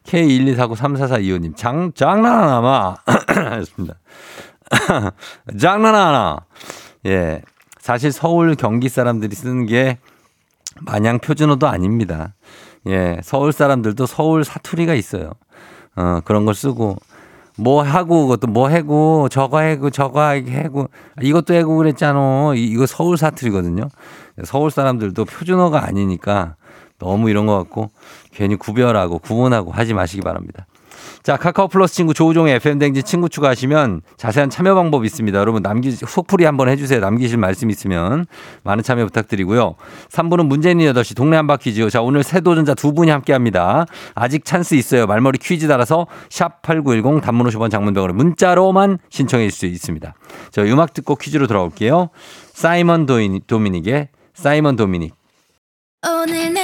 K124934425님, 장, 장난하나, 마. 했습니다. 장난하나. 예. 사실 서울 경기 사람들이 쓰는 게 마냥 표준어도 아닙니다. 예. 서울 사람들도 서울 사투리가 있어요. 어, 그런 걸 쓰고 뭐 하고 그것도 뭐 해고 저거 해고 저거 해고 이것도 해고 그랬잖아. 이- 이거 서울 사투리거든요. 서울 사람들도 표준어가 아니니까 너무 이런 거 같고 괜히 구별하고 구분하고 하지 마시기 바랍니다. 자, 카카오 플러스 친구 조우종의 FM댕진 친구 추가하시면 자세한 참여 방법 있습니다. 여러분 남기, 속풀이 한번 해 주세요. 남기실 말씀 있으면 많은 참여 부탁드리고요. 3부는 문재인이 8시 동네 한 바 퀴즈. 자, 오늘 새 도전자 두 분이 함께 합니다. 아직 찬스 있어요. 말머리 퀴즈 따라서 샵 8910 단문 50원 장문병으로 문자로만 신청해 주실 수 있습니다. 저 음악 듣고 퀴즈로 돌아올게요. 사이먼 도이니, 도미닉의 사이먼 도미닉. 오늘 내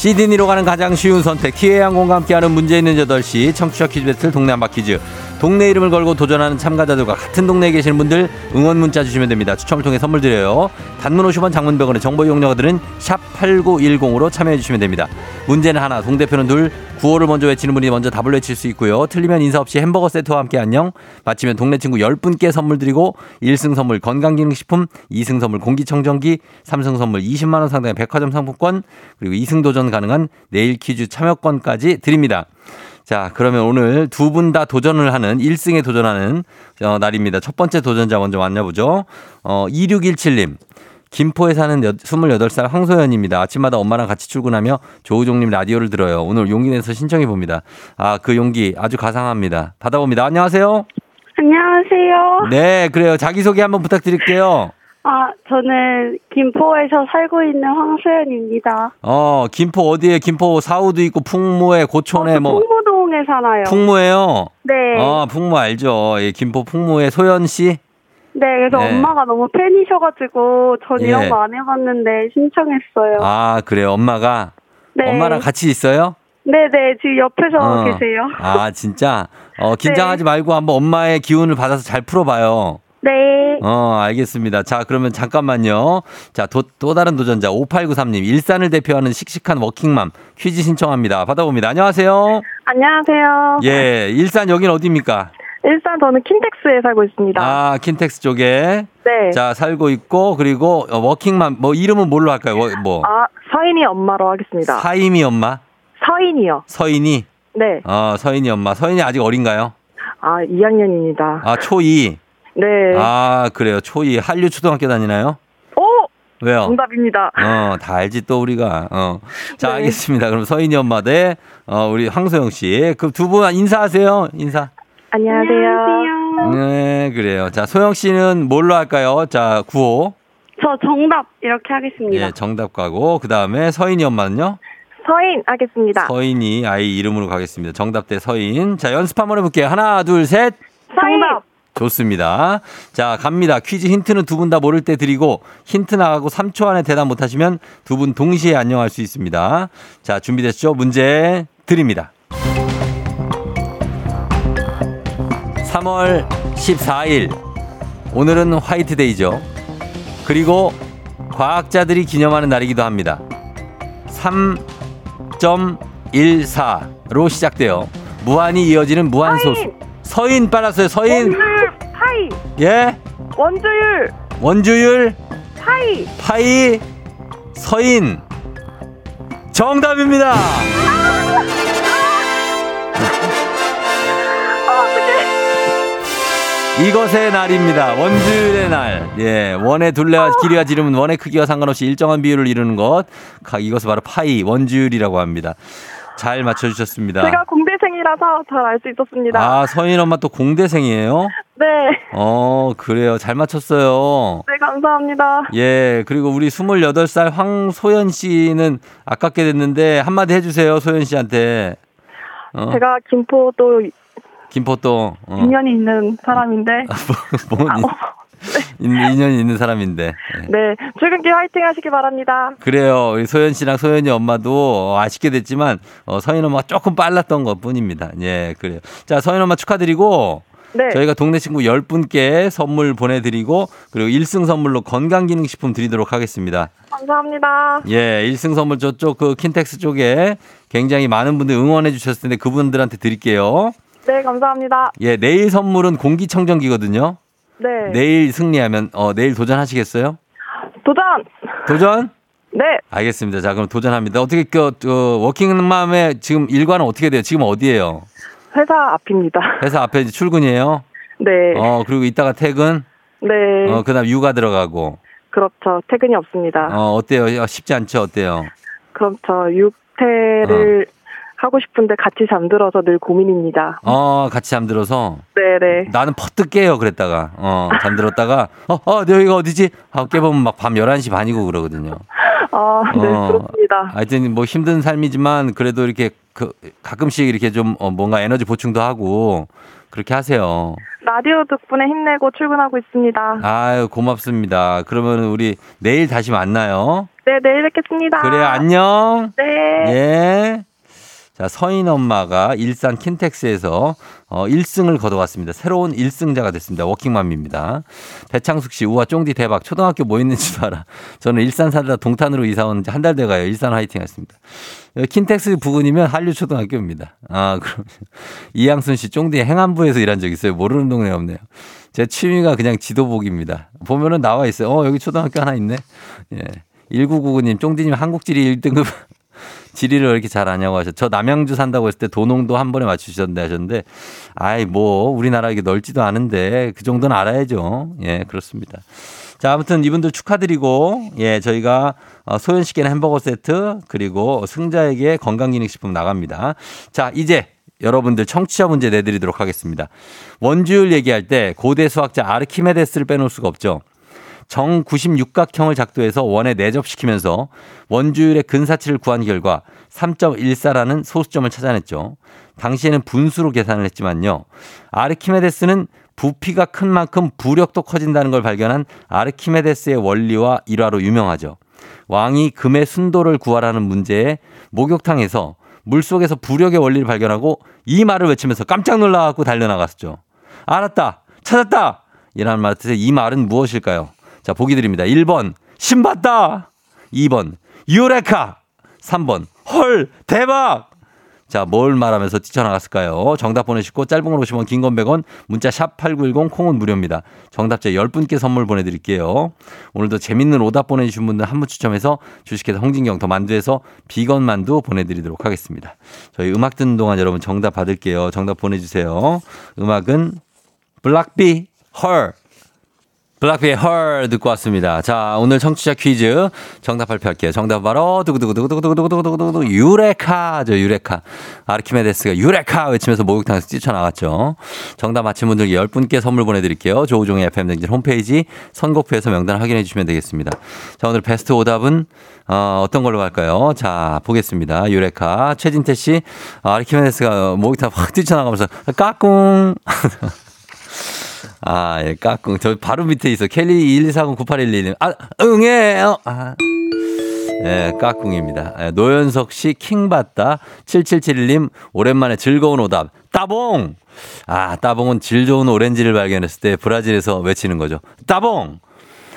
시드니로 가는 가장 쉬운 선택 티웨이 항공과 함께하는 문제 있는 8시 청취자 퀴즈 배틀 동네 한바 퀴즈 동네 이름을 걸고 도전하는 참가자들과 같은 동네에 계시는 분들 응원 문자 주시면 됩니다. 추첨을 통해 선물 드려요. 단문 50원 장문 100원의 정보 이용료들은 샵 8910으로 참여해 주시면 됩니다. 문제는 하나 동대표는 둘 구호를 먼저 외치는 분이 먼저 답을 외칠 수 있고요. 틀리면 인사 없이 햄버거 세트와 함께 안녕. 마치면 동네 친구 10분께 선물 드리고 1승 선물 건강기능식품 2승 선물 공기청정기 3승 선물 20만 원 상당의 백화점 상품권 그리고 2승 도전 가능한 내일 퀴즈 참여권까지 드립니다. 자, 그러면 오늘 두 분 다 도전을 하는 1승에 도전하는 어, 날입니다. 첫 번째 도전자 먼저 만나보죠. 어, 2617님. 김포에 사는 여, 28살 황소연입니다. 아침마다 엄마랑 같이 출근하며 조우종님 라디오를 들어요. 오늘 용기 내서 신청해 봅니다. 아, 그 용기 아주 가상합니다. 받아봅니다. 안녕하세요. 안녕하세요. 네, 그래요. 자기소개 한번 부탁드릴게요. 아, 저는 김포에서 살고 있는 황소연입니다. 어, 김포 어디에? 김포 사우도 있고 풍무에 고촌에 뭐풍 무동에 살아요. 풍무에요. 네. 어, 풍무 알죠. 예, 김포 풍무에 소연 씨. 네, 그래서 네. 엄마가 너무 팬이셔가지고 전 예. 이런 거안 해봤는데 신청했어요. 아, 그래요. 엄마가 네. 엄마랑 같이 있어요? 네네, 지금 옆에서 어. 계세요. 아, 진짜? 어, 긴장하지 말고 한번 엄마의 기운을 받아서 잘 풀어봐요. 네. 어, 알겠습니다. 자, 그러면 잠깐만요. 자, 도- 또 다른 도전자 5893님. 일산을 대표하는 씩씩한 워킹맘 퀴즈 신청합니다. 받아봅니다. 안녕하세요. 안녕하세요. 예, 일산 여긴 어디입니까? 일산 저는 킨텍스에 살고 있습니다. 아, 킨텍스 쪽에. 네. 자, 살고 있고, 그리고 어, 워킹맘, 뭐, 이름은 뭘로 할까요? 워- 뭐. 아, 서인이 엄마로 하겠습니다. 사임이 엄마? 서인이요. 서인이? 네. 어, 서인이 엄마. 서인이 아직 어린가요? 아, 2학년입니다. 아, 초2. 네. 아, 그래요. 초2. 한류 초등학교 다니나요? 오! 왜요? 정답입니다. 어, 다 알지 또 우리가. 어. 자, 네. 알겠습니다. 그럼 서인이 엄마 대 어, 우리 황소영 씨. 그 두 분 인사하세요. 인사. 안녕하세요. 네, 그래요. 자, 소영 씨는 뭘로 할까요? 자, 구호. 저 정답 이렇게 하겠습니다. 예, 정답 가고 그다음에 서인이 엄마는요? 서인 하겠습니다. 서인이 아이 이름으로 가겠습니다. 정답 대 서인. 자, 연습 한번 해 볼게요. 하나, 둘, 셋. 정답. 좋습니다. 자, 갑니다. 퀴즈 힌트는 두 분 다 모를 때 드리고 힌트 나가고 3초 안에 대답 못 하시면 두 분 동시에 안녕할 수 있습니다. 자, 준비됐죠? 문제 드립니다. 3월 14일. 오늘은 화이트데이죠. 그리고 과학자들이 기념하는 날이기도 합니다. 3.14로 시작돼요. 무한히 이어지는 무한소수. 서인 빨았어요. 서인. 파이. 예? 원주율 원주율 파이. 파이 서인 정답입니다. 이것의 날입니다. 원주율의 날. 예. 원의 둘레와 길이와 지름은 원의 크기와 상관없이 일정한 비율을 이루는 것. 가- 이것을 바로 파이, 원주율이라고 합니다. 잘 맞춰주셨습니다. 제가 공대생이라서 잘 알 수 있었습니다. 아, 서인 엄마 또 공대생이에요? 네. 어, 그래요. 잘 맞췄어요. 네, 감사합니다. 예, 그리고 우리 28살 황소연 씨는 아깝게 됐는데 한마디 해주세요, 소연 씨한테. 어, 제가 김포도 김포 또, 어, 인연이 있는 사람인데, 뭐, 아, 인- 어, 인- 인연이 있는 사람인데. 예. 네. 출근길 화이팅 하시기 바랍니다. 그래요. 우리 소연 씨랑 소연이 엄마도 아쉽게 됐지만, 어, 서인 엄마가 조금 빨랐던 것 뿐입니다. 예, 그래요. 자, 서인 엄마 축하드리고, 네. 저희가 동네 친구 10분께 선물 보내드리고, 그리고 1승 선물로 건강기능식품 드리도록 하겠습니다. 감사합니다. 예, 1승 선물 저쪽 그 킨텍스 쪽에 굉장히 많은 분들 응원해 주셨을 텐데 그분들한테 드릴게요. 네, 감사합니다. 예, 내일 선물은 공기청정기거든요. 네. 내일 승리하면 어 내일 도전하시겠어요? 도전! 도전? 네. 알겠습니다. 자, 그럼 도전합니다. 어떻게 그 어, 워킹맘의 지금 일과는 어떻게 돼요? 지금 어디예요? 회사 앞입니다. 회사 앞에 이제 출근이에요. 네. 어, 그리고 이따가 퇴근. 네. 어, 그 다음 육아 들어가고. 그렇죠. 퇴근이 없습니다. 어, 어때요? 쉽지 않죠? 어때요? 그렇죠. 육퇴를 하고 싶은데 같이 잠들어서 늘 고민입니다. 어, 같이 잠들어서 네네. 나는 퍼뜩 깨요 그랬다가 어 잠들었다가 어 어 여기가 어디지 하고 깨보면 막 밤 11시 반이고 그러거든요. 아, 네, 어. 그렇습니다. 하여튼 뭐 힘든 삶이지만 그래도 이렇게 그 가끔씩 이렇게 좀 어, 뭔가 에너지 보충도 하고 그렇게 하세요. 라디오 덕분에 힘내고 출근하고 있습니다. 아유 고맙습니다. 그러면 우리 내일 다시 만나요. 네, 내일 뵙겠습니다. 그래요 안녕. 네. 예. 자, 서인 엄마가 일산 킨텍스에서 어, 1승을 거둬갔습니다. 새로운 1승자가 됐습니다. 워킹맘입니다. 배창숙 씨, 우와, 쫑디 대박. 초등학교 뭐 있는지도 알아. 저는 일산 살다 동탄으로 이사 온 지 한 달 돼가요. 일산 화이팅 했습니다. 여기 킨텍스 부근이면 한류초등학교입니다. 아, 그럼. 이양순 씨, 쫑디 행안부에서 일한 적 있어요. 모르는 동네 없네요. 제 취미가 그냥 지도보기입니다. 보면은 나와 있어요. 어, 여기 초등학교 하나 있네. 예. 1999님, 쫑디님 한국지리 1등급 지리를 왜 이렇게 잘 아냐고 하셨. 저 남양주 산다고 했을 때 도농도 한 번에 맞추셨는데 하셨는데, 아이 뭐 우리나라 이게 넓지도 않은데 그 정도는 알아야죠. 예, 그렇습니다. 자, 아무튼 이분들 축하드리고, 예, 저희가 어, 소연 씨께는 햄버거 세트 그리고 승자에게 건강기능식품 나갑니다. 자, 이제 여러분들 청취자 문제 내드리도록 하겠습니다. 원주율 얘기할 때 고대 수학자 아르키메데스를 빼놓을 수가 없죠. 정 96각형을 작도해서 원에 내접시키면서 원주율의 근사치를 구한 결과 3.14라는 소수점을 찾아냈죠. 당시에는 분수로 계산을 했지만요. 아르키메데스는 부피가 큰 만큼 부력도 커진다는 걸 발견한 아르키메데스의 원리와 일화로 유명하죠. 왕이 금의 순도를 구하라는 문제에 목욕탕에서 물속에서 부력의 원리를 발견하고 이 말을 외치면서 깜짝 놀라갖고 달려나갔었죠. 알았다! 찾았다! 이라는 말 뜻의 이 말은 무엇일까요? 자, 보기 드립니다. 1번, 신봤다! 2번, 유레카! 3번, 헐! 대박! 자, 뭘 말하면서 뛰쳐나갔을까요? 정답 보내시고 짧은 걸 오시면 긴건 100원, 문자 샵 8910 콩은 무료입니다. 정답자 10분께 선물 보내 드릴게요. 오늘도 재밌는 오답 보내 주신 분들 한 분 추첨해서 주식회사 홍진경 더 만두에서 비건 만두 보내 드리도록 하겠습니다. 저희 음악 듣는 동안 여러분 정답 받을게요. 정답 보내 주세요. 음악은 블락비 헐 블락비의 헐 듣고 왔습니다. 자, 오늘 청취자 퀴즈 정답 발표할게요. 정답 바로 두구두구두구두구두구두구두구 유레카죠, 유레카. 아르키메데스가 유레카 외치면서 목욕탕에서 뛰쳐나갔죠. 정답 맞힌 분들 10분께 선물 보내드릴게요. 조우종의 FM등진 홈페이지 선곡표에서 명단 확인해 주시면 되겠습니다. 자, 오늘 베스트 오답은 어, 어떤 걸로 갈까요? 자, 보겠습니다. 유레카. 최진태 씨, 아르키메데스가 목욕탕 확 뛰쳐나가면서 까꿍. 아, 예, 까꿍. 저 바로 밑에 있어. 켈리 124098111님. 아, 응해요. 아. 예, 까꿍입니다. 예, 노현석 씨, 킹받다. 7771님, 오랜만에 즐거운 오답. 따봉! 아, 따봉은 질 좋은 오렌지를 발견했을 때 브라질에서 외치는 거죠. 따봉!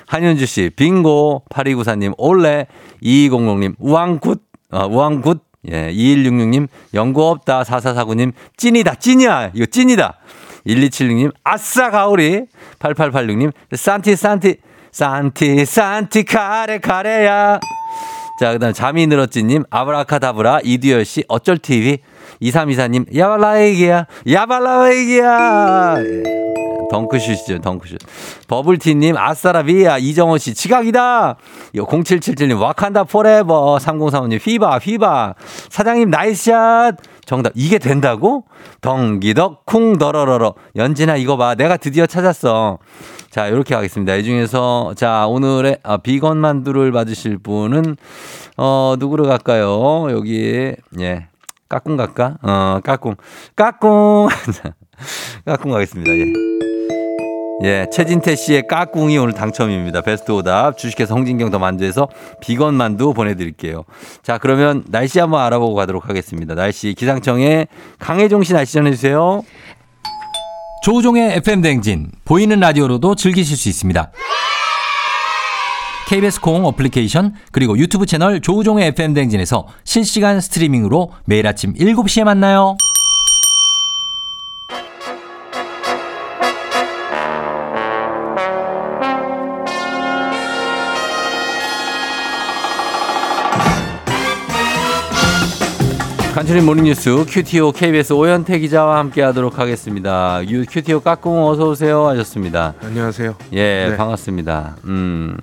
한현주 씨, 빙고. 8294님, 올레. 2200님, 우왕굿. 아, 우왕굿. 예, 2166님, 연구 없다. 4449님, 찐이다. 찐이야. 이거 찐이다. 1276님, 아싸 가오리. 8886님, 산티, 산티, 산티, 산티, 카레, 카레야. 자, 그 다음 잠이 늘었지님, 아브라카다브라, 이두열 씨, 어쩔 TV. 2324님, 야발라에기야, 야발라에기야. 예. 덩크슛이죠, 덩크슛. 버블티님, 아싸라비야, 이정호 씨, 지각이다. 0777님, 와칸다 forever. 3035님, 휘바, 휘바. 사장님, 나이스샷. 정답. 이게 된다고? 덩기덕, 쿵, 더러러러. 연진아, 이거 봐. 내가 드디어 찾았어. 자, 이렇게 하겠습니다. 이 중에서, 자, 오늘의, 아, 비건 만두를 받으실 분은, 어, 누구로 갈까요? 여기에, 예. 까꿍 갈까? 어, 까꿍. 까꿍. 까꿍 가겠습니다. 예. 예, 최진태 씨의 까꿍이 오늘 당첨입니다. 베스트 오답 주식회사 홍진경 더 만두에서 비건 만두 보내드릴게요. 자, 그러면 날씨 한번 알아보고 가도록 하겠습니다. 날씨 기상청에 강혜종 씨 날씨 전해주세요. 조우종의 FM 대행진 보이는 라디오로도 즐기실 수 있습니다. KBS 콩 어플리케이션 그리고 유튜브 채널 조우종의 FM 대행진에서 실시간 스트리밍으로 매일 아침 7시에 만나요. 간추린 모닝뉴스 큐티오 KBS 오현태 기자와 함께하도록 하겠습니다. 유 큐티오 까꿍 어서 오세요 오셨습니다. 안녕하세요. 예, 네. 반갑습니다. 음.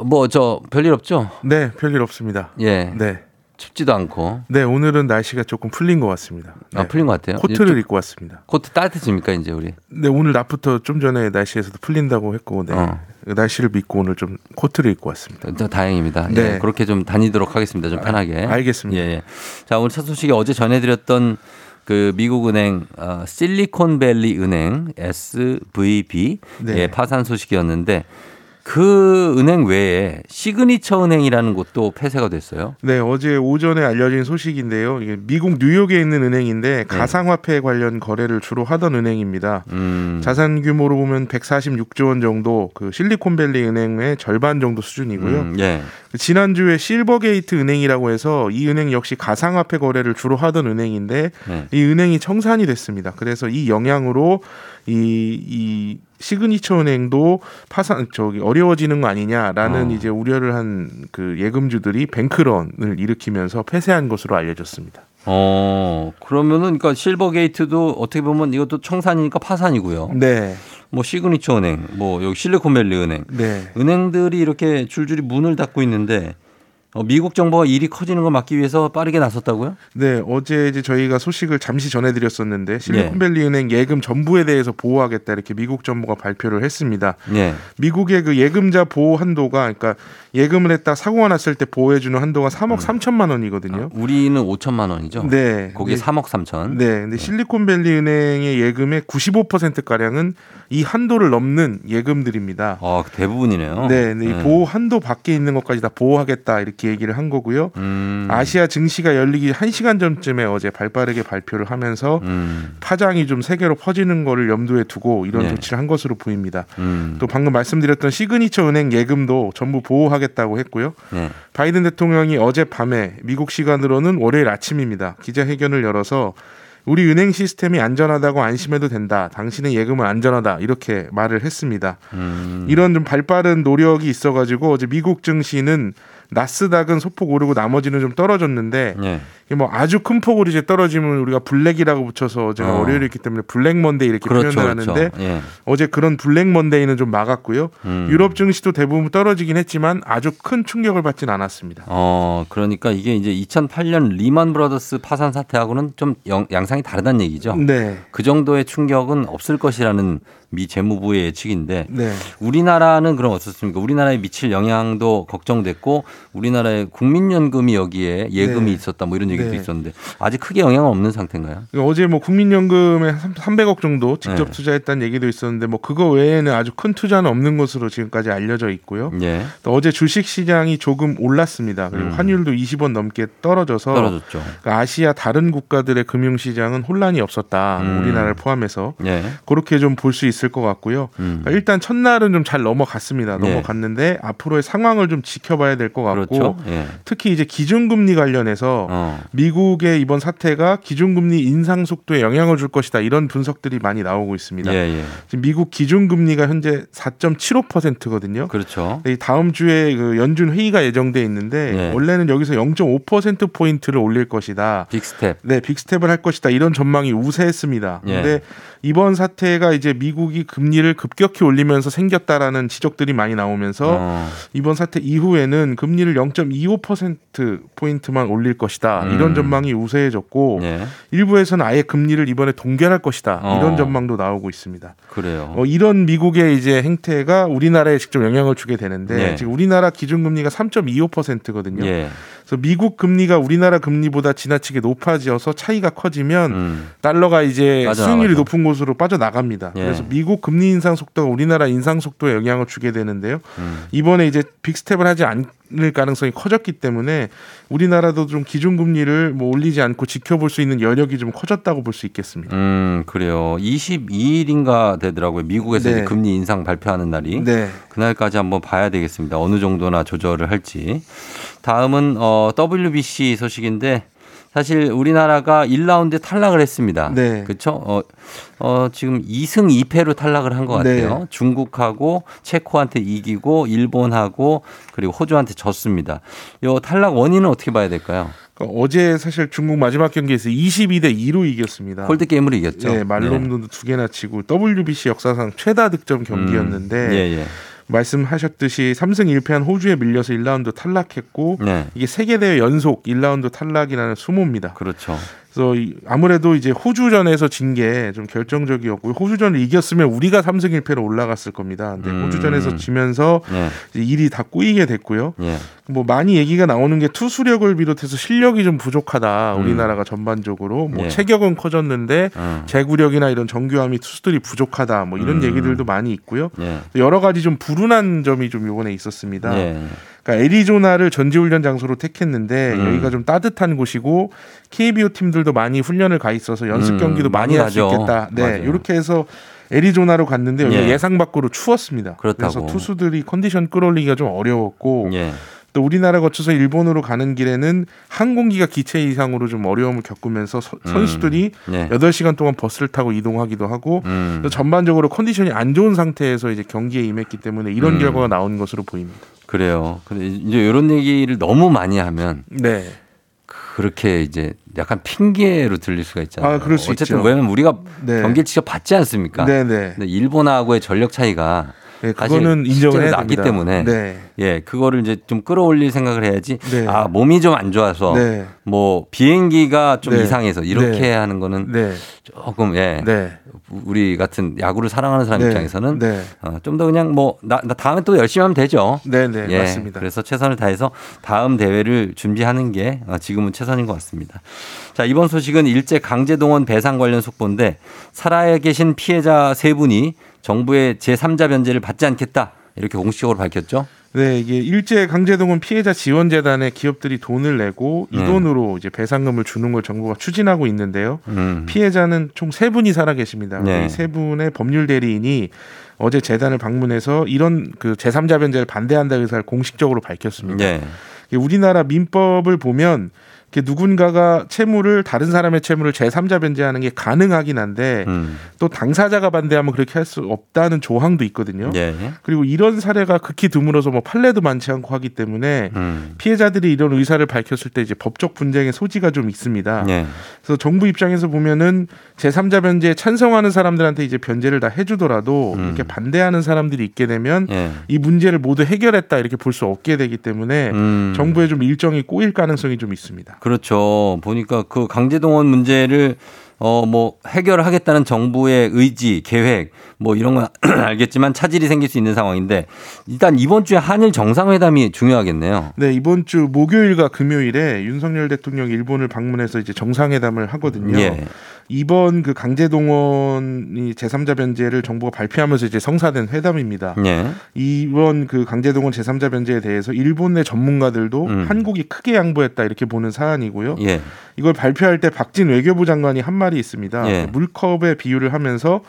뭐 저 별일 없죠? 네, 별일 없습니다. 예. 네. 춥지도 않고. 네, 오늘은 날씨가 조금 풀린 것 같습니다. 네. 아, 풀린 것 같아요. 코트를 좀- 입고 왔습니다. 코트 따뜻해집니까 이제 우리? 네, 오늘 낮부터 좀 전에 날씨에서도 풀린다고 했고, 네. 어. 날씨를 믿고 오늘 좀 코트를 입고 왔습니다. 더 다행입니다. 네. 예, 그렇게 좀 다니도록 하겠습니다. 좀 편하게. 아, 알겠습니다. 예, 예. 자, 오늘 첫 소식이 어제 전해드렸던 그 미국 은행 어, 실리콘밸리 은행 SVB 네. 예, 파산 소식이었는데 그 은행 외에 시그니처 은행이라는 곳도 폐쇄가 됐어요. 네, 어제 오전에 알려진 소식인데요. 이게 미국 뉴욕에 있는 은행인데 가상화폐 관련 거래를 주로 하던 은행입니다. 네. 음. 자산 규모로 보면 146조 원 정도 그 실리콘밸리 은행의 절반 정도 수준이고요. 음, 예. 지난주에 실버게이트 은행이라고 해서 이 은행 역시 가상화폐 거래를 주로 하던 은행인데 네. 이 은행이 청산이 됐습니다. 그래서 이 영향으로 이, 이 시그니처 은행도 파산 저기 어려워지는 거 아니냐라는 어. 이제 우려를 한 그 예금주들이 뱅크런을 일으키면서 폐쇄한 것으로 알려졌습니다. 어, 그러면은 그러니까 실버게이트도 어떻게 보면 이것도 청산이니까 파산이고요. 네, 뭐 시그니처 은행, 뭐 여기 실리콘밸리 은행 네, 은행들이 이렇게 줄줄이 문을 닫고 있는데 어, 미국 정부가 일이 커지는 걸 막기 위해서 빠르게 나섰다고요? 네, 어제 이제 저희가 소식을 잠시 전해드렸었는데 예. 실리콘밸리 은행 예금 전부에 대해서 보호하겠다 이렇게 미국 정부가 발표를 했습니다. 예. 미국의 그 예금자 보호 한도가 그러니까 예금을 했다 사고가 났을 때 보호해주는 한도가 3억 3천만 원이거든요. 우리는 5천만 원이죠. 네, 거기에 네. 3억 3천. 네, 근데 실리콘밸리 은행의 예금의 95% 가량은 이 한도를 넘는 예금들입니다. 어, 대부분이네요. 네, 이 네. 보호 한도 밖에 있는 것까지 다 보호하겠다 이렇게 얘기를 한 거고요. 음. 아시아 증시가 열리기 1시간 전쯤에 어제 발빠르게 발표를 하면서 음. 파장이 좀 세계로 퍼지는 거를 염두에 두고 이런 네. 조치를 한 것으로 보입니다. 음. 또 방금 말씀드렸던 시그니처 은행 예금도 전부 보호하겠다고 했고요. 네. 바이든 대통령이 어젯밤에 미국 시간으로는 월요일 아침입니다. 기자회견을 열어서 우리 은행 시스템이 안전하다고 안심해도 된다. 당신의 예금은 안전하다. 이렇게 말을 했습니다. 음. 이런 좀 발빠른 노력이 있어가지고 어제 미국 증시는 나스닥은 소폭 오르고 나머지는 좀 떨어졌는데 예. 이게 뭐 아주 큰 폭으로 이제 떨어지면 우리가 블랙이라고 붙여서 제가 어. 월요일이기 때문에 블랙 먼데이 이렇게 그렇죠. 표현을 그렇죠. 하는데 예. 어제 그런 블랙 먼데이는 좀 막았고요. 음. 유럽 증시도 대부분 떨어지긴 했지만 아주 큰 충격을 받진 않았습니다. 어, 그러니까 이게 이제 2008년 리만 브라더스 파산 사태하고는 좀 영- 양상이 다르다는 얘기죠. 네. 그 정도의 충격은 없을 것이라는 미 재무부의 예측인데 네. 우리나라는 그럼 어떻습니까? 우리나라에 미칠 영향도 걱정됐고 우리나라의 국민연금이 여기에 예금이 네. 있었다 뭐 이런 얘기도 네. 있었는데 아직 크게 영향은 없는 상태인가요? 어제 뭐 국민연금에 300억 정도 직접 네. 투자했다는 얘기도 있었는데 뭐 그거 외에는 아주 큰 투자는 없는 것으로 지금까지 알려져 있고요. 예. 또 어제 주식 시장이 조금 올랐습니다. 그리고 음. 환율도 20원 넘게 떨어져서 떨어졌죠. 그러니까 아시아 다른 국가들의 금융 시장은 혼란이 없었다. 뭐 음. 우리나라를 포함해서 예. 그렇게 좀 볼 수 있을 것 같고요. 음. 그러니까 일단 첫날은 좀 잘 넘어갔습니다. 네. 넘어갔는데 앞으로의 상황을 좀 지켜봐야 될 것 같고 그렇죠. 예. 특히 이제 기준금리 관련해서 어. 미국의 이번 사태가 기준금리 인상 속도에 영향을 줄 것이다 이런 분석들이 많이 나오고 있습니다. 예, 예. 지금 미국 기준금리가 현재 4.75%거든요. 그렇죠. 이 다음 주에 그 연준 회의가 예정돼 있는데 예. 원래는 여기서 0.5% 포인트를 올릴 것이다. 빅스텝. 네, 빅스텝을 할 것이다. 이런 전망이 우세했습니다. 예. 근데 이번 사태가 이제 미국 이 금리를 급격히 올리면서 생겼다라는 지적들이 많이 나오면서 어. 이번 사태 이후에는 금리를 0.25% 포인트만 올릴 것이다. 음. 이런 전망이 우세해졌고 예. 일부에서는 아예 금리를 이번에 동결할 것이다. 어. 이런 전망도 나오고 있습니다. 그래요. 어, 이런 미국의 이제 행태가 우리나라에 직접 영향을 주게 되는데 네. 지금 우리나라 기준금리가 3.25%거든요. 예. 그래서 미국 금리가 우리나라 금리보다 지나치게 높아지어서 차이가 커지면 음. 달러가 이제 빠져나가죠. 수익률이 높은 곳으로 빠져나갑니다. 예. 그래서 미국 금리 인상 속도가 우리나라 인상 속도에 영향을 주게 되는데요. 음. 이번에 이제 빅스텝을 하지 않 을 가능성이 커졌기 때문에 우리나라도 좀 기준금리를 뭐 올리지 않고 지켜볼 수 있는 여력이 좀 커졌다고 볼 수 있겠습니다. 음, 그래요. 22일인가 되더라고요. 미국에서 네. 이제 금리 인상 발표하는 날이. 네. 그날까지 한번 봐야 되겠습니다. 어느 정도나 조절을 할지. 다음은 어, WBC 소식인데 사실 우리나라가 1라운드에 탈락을 했습니다. 네. 그렇죠? 어, 어, 지금 2승 2패로 탈락을 한 것 같아요. 네. 중국하고 체코한테 이기고 일본하고 그리고 호주한테 졌습니다. 요 탈락 원인은 어떻게 봐야 될까요? 그러니까 어제 사실 중국 마지막 경기에서 22대 2로 이겼습니다. 콜드 게임으로 이겼죠. 네, 말롬도 두 개나 치고 WBC 역사상 최다 득점 경기였는데 음. 예, 예. 말씀하셨듯이 3승 1패한 호주에 밀려서 1라운드 탈락했고 네. 이게 세계 대회 연속 1라운드 탈락이라는 수모입니다. 그렇죠. 그래서 이- 아무래도 이제 호주전에서 진 게 좀 결정적이었고 호주전을 이겼으면 우리가 3승 1패로 올라갔을 겁니다. 근데 음. 호주전에서 지면서 예. 일이 다 꼬이게 됐고요. 예. 뭐 많이 얘기가 나오는 게 투수력을 비롯해서 실력이 좀 부족하다. 음. 우리나라가 전반적으로 뭐 예. 체격은 커졌는데 어. 제구력이나 이런 정교함이 투수들이 부족하다. 뭐 이런 음. 얘기들도 많이 있고요. 예. 여러 가지 좀 불운한 점이 좀 이번에 있었습니다. 예. 그러니까 애리조나를 전지훈련 장소로 택했는데 음. 여기가 좀 따뜻한 곳이고 KBO 팀들도 많이 훈련을 가 있어서 연습 음, 경기도 많이 많이 할 수. 있겠다. 네, 맞아요. 이렇게 해서 애리조나로 갔는데 여기 예. 예상 밖으로 추웠습니다. 그렇다고. 그래서 투수들이 컨디션 끌어올리기가 좀 어려웠고 예. 또 우리나라 거쳐서 일본으로 가는 길에는 항공기가 기체 이상으로 좀 어려움을 겪으면서 서- 음. 선수들이 예. 여덟 시간 동안 버스를 타고 이동하기도 하고 음. 또 전반적으로 컨디션이 안 좋은 상태에서 이제 경기에 임했기 때문에 이런 음. 결과가 나온 것으로 보입니다. 그래요. 근데 이제 이런 얘기를 너무 많이 하면 네. 그렇게 이제 약간 핑계로 들릴 수가 있잖아요. 아, 그럴 수 어쨌든 있죠. 왜냐면 우리가 네. 경기를 직접 받지 않습니까? 네, 네. 근데 일본하고의 전력 차이가 네, 그거는 인정을 해야 됩니다. 때문에 네. 예 그거를 이제 좀 끌어올릴 생각을 해야지. 네. 아 몸이 좀 안 좋아서 네. 뭐 비행기가 좀 네. 이상해서 이렇게 네. 하는 거는 네. 조금 예 네. 우리 같은 야구를 사랑하는 사람 네. 입장에서는 네. 어, 좀더 그냥 뭐나 다음에 또 열심히 하면 되죠. 네, 네, 예, 맞습니다. 그래서 최선을 다해서 다음 대회를 준비하는 게 어, 지금은 최선인 것 같습니다. 자, 이번 소식은 일제 강제동원 배상 관련 속보인데 살아 계신 피해자 세 분이 정부의 제3자 변제를 받지 않겠다. 이렇게 공식적으로 밝혔죠. 네, 이게 일제 강제동원 피해자 지원 재단에 기업들이 돈을 내고 이 네. 돈으로 이제 배상금을 주는 걸 정부가 추진하고 있는데요. 음. 피해자는 총 세 분이 살아 계십니다. 네. 이세 분의 법률 대리인이 어제 재단을 방문해서 이런 그 제3자 변제를 반대한다 의사를 공식적으로 밝혔습니다. 예. 이게 우리나라 민법을 보면 누군가가 채무를 다른 사람의 채무를 제3자 변제하는 게 가능하긴 한데 음. 또 당사자가 반대하면 그렇게 할 수 없다는 조항도 있거든요. 예. 그리고 이런 사례가 극히 드물어서 뭐 판례도 많지 않고 하기 때문에 음. 피해자들이 이런 의사를 밝혔을 때 이제 법적 분쟁의 소지가 좀 있습니다. 예. 그래서 정부 입장에서 보면은 제3자 변제에 찬성하는 사람들한테 이제 변제를 다 해주더라도 음. 이렇게 반대하는 사람들이 있게 되면 예. 이 문제를 모두 해결했다 이렇게 볼 수 없게 되기 때문에 음. 정부의 좀 일정이 꼬일 가능성이 좀 있습니다. 그렇죠. 보니까 그 강제동원 문제를 어 뭐 해결하겠다는 정부의 의지, 계획 뭐 이런 건 알겠지만 차질이 생길 수 있는 상황인데 일단 이번 주에 한일 정상회담이 중요하겠네요. 네 이번 주 목요일과 금요일에 윤석열 대통령 일본을 방문해서 이제 정상회담을 하거든요. 예. 이번 그 강제 동원이 제3자 변제를 정부가 발표하면서 이제 성사된 회담입니다. 예. 이번 그 강제 동원 제3자 변제에 대해서 일본 내 전문가들도 음. 한국이 크게 양보했다 이렇게 보는 사안이고요. 예. 이걸 발표할 때 박진 외교부 장관이 한 말이 있습니다. 예. 물컵에 비유를 하면서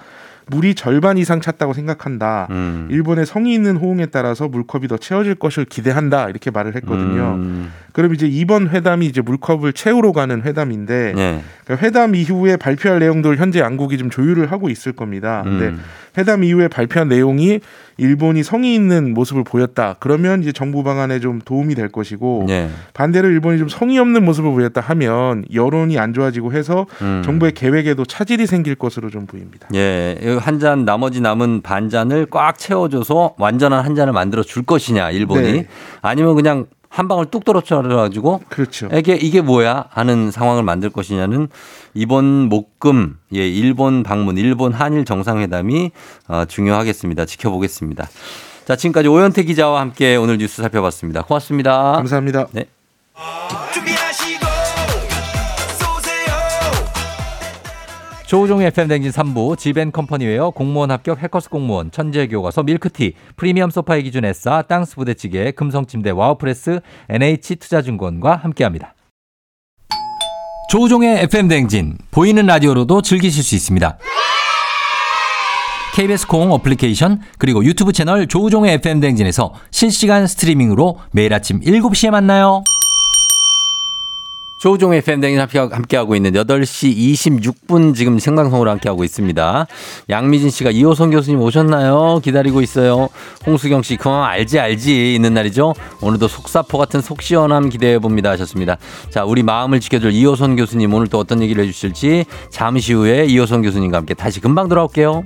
물이 절반 이상 찼다고 생각한다. 음. 일본의 성의 있는 호응에 따라서 물컵이 더 채워질 것을 기대한다 이렇게 말을 했거든요. 음. 그럼 이제 이번 회담이 이제 물컵을 채우러 가는 회담인데 예. 그러니까 회담 이후에 발표할 내용들 현재 양국이 좀 조율을 하고 있을 겁니다. 근데 음. 회담 이후에 발표한 내용이 일본이 성의 있는 모습을 보였다. 그러면 이제 정부 방안에 좀 도움이 될 것이고 예. 반대로 일본이 좀 성의 없는 모습을 보였다 하면 여론이 안 좋아지고 해서 음. 정부의 계획에도 차질이 생길 것으로 좀 보입니다. 예, 한 잔 나머지 남은 반 잔을 꽉 채워줘서 완전한 한 잔을 만들어 줄 것이냐 일본이 네. 아니면 그냥 한 방울 뚝 떨어져가지고 그렇죠. 이게 이게 뭐야 하는 상황을 만들 것이냐는 이번 목금 예 일본 방문 일본 한일 정상회담이 어, 중요하겠습니다. 지켜보겠습니다. 자 지금까지 오현태 기자와 함께 오늘 뉴스 살펴봤습니다. 고맙습니다. 감사합니다. 네. 조우종의 FM 댕진 3부 지벤컴퍼니웨어 공무원 합격 해커스 공무원 천재 교과서 밀크티 프리미엄 소파의 기준 에싸 땅스 부대찌개 금성침대 와우프레스 NH 투자증권과 함께합니다. 조우종의 FM 댕진 보이는 라디오로도 즐기실 수 있습니다. KBS 콩 어플리케이션 그리고 유튜브 채널 조우종의 FM 댕진에서 실시간 스트리밍으로 매일 아침 7시에 만나요. 조우종의 팬댕이 함께하고 있는 8시 26분 지금 생방송으로 함께하고 있습니다. 양미진 씨가 이호선 교수님 오셨나요? 기다리고 있어요. 홍수경 씨, 그만 알지, 알지. 있는 날이죠. 오늘도 속사포 같은 속 시원함 기대해 봅니다. 하셨습니다. 자, 우리 마음을 지켜줄 이호선 교수님 오늘 또 어떤 얘기를 해주실지 잠시 후에 이호선 교수님과 함께 다시 금방 돌아올게요.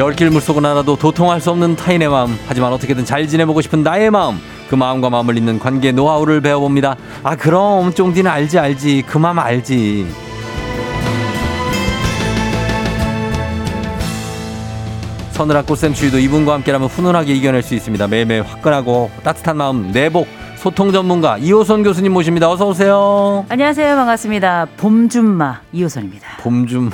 열길 물속은 알아도 도통할 수 없는 타인의 마음. 하지만 어떻게든 잘 지내보고 싶은 나의 마음. 그 마음과 마음을 잇는 관계 노하우를 배워봅니다. 아 그럼 쫑디는 알지 알지. 그 마음 알지. 서늘한 꽃샘 추위도 이분과 함께라면 훈훈하게 이겨낼 수 있습니다. 매일매일 화끈하고 따뜻한 마음 내복 소통 전문가 이호선 교수님 모십니다. 어서 오세요. 안녕하세요. 반갑습니다. 봄준마 이호선입니다. 봄주마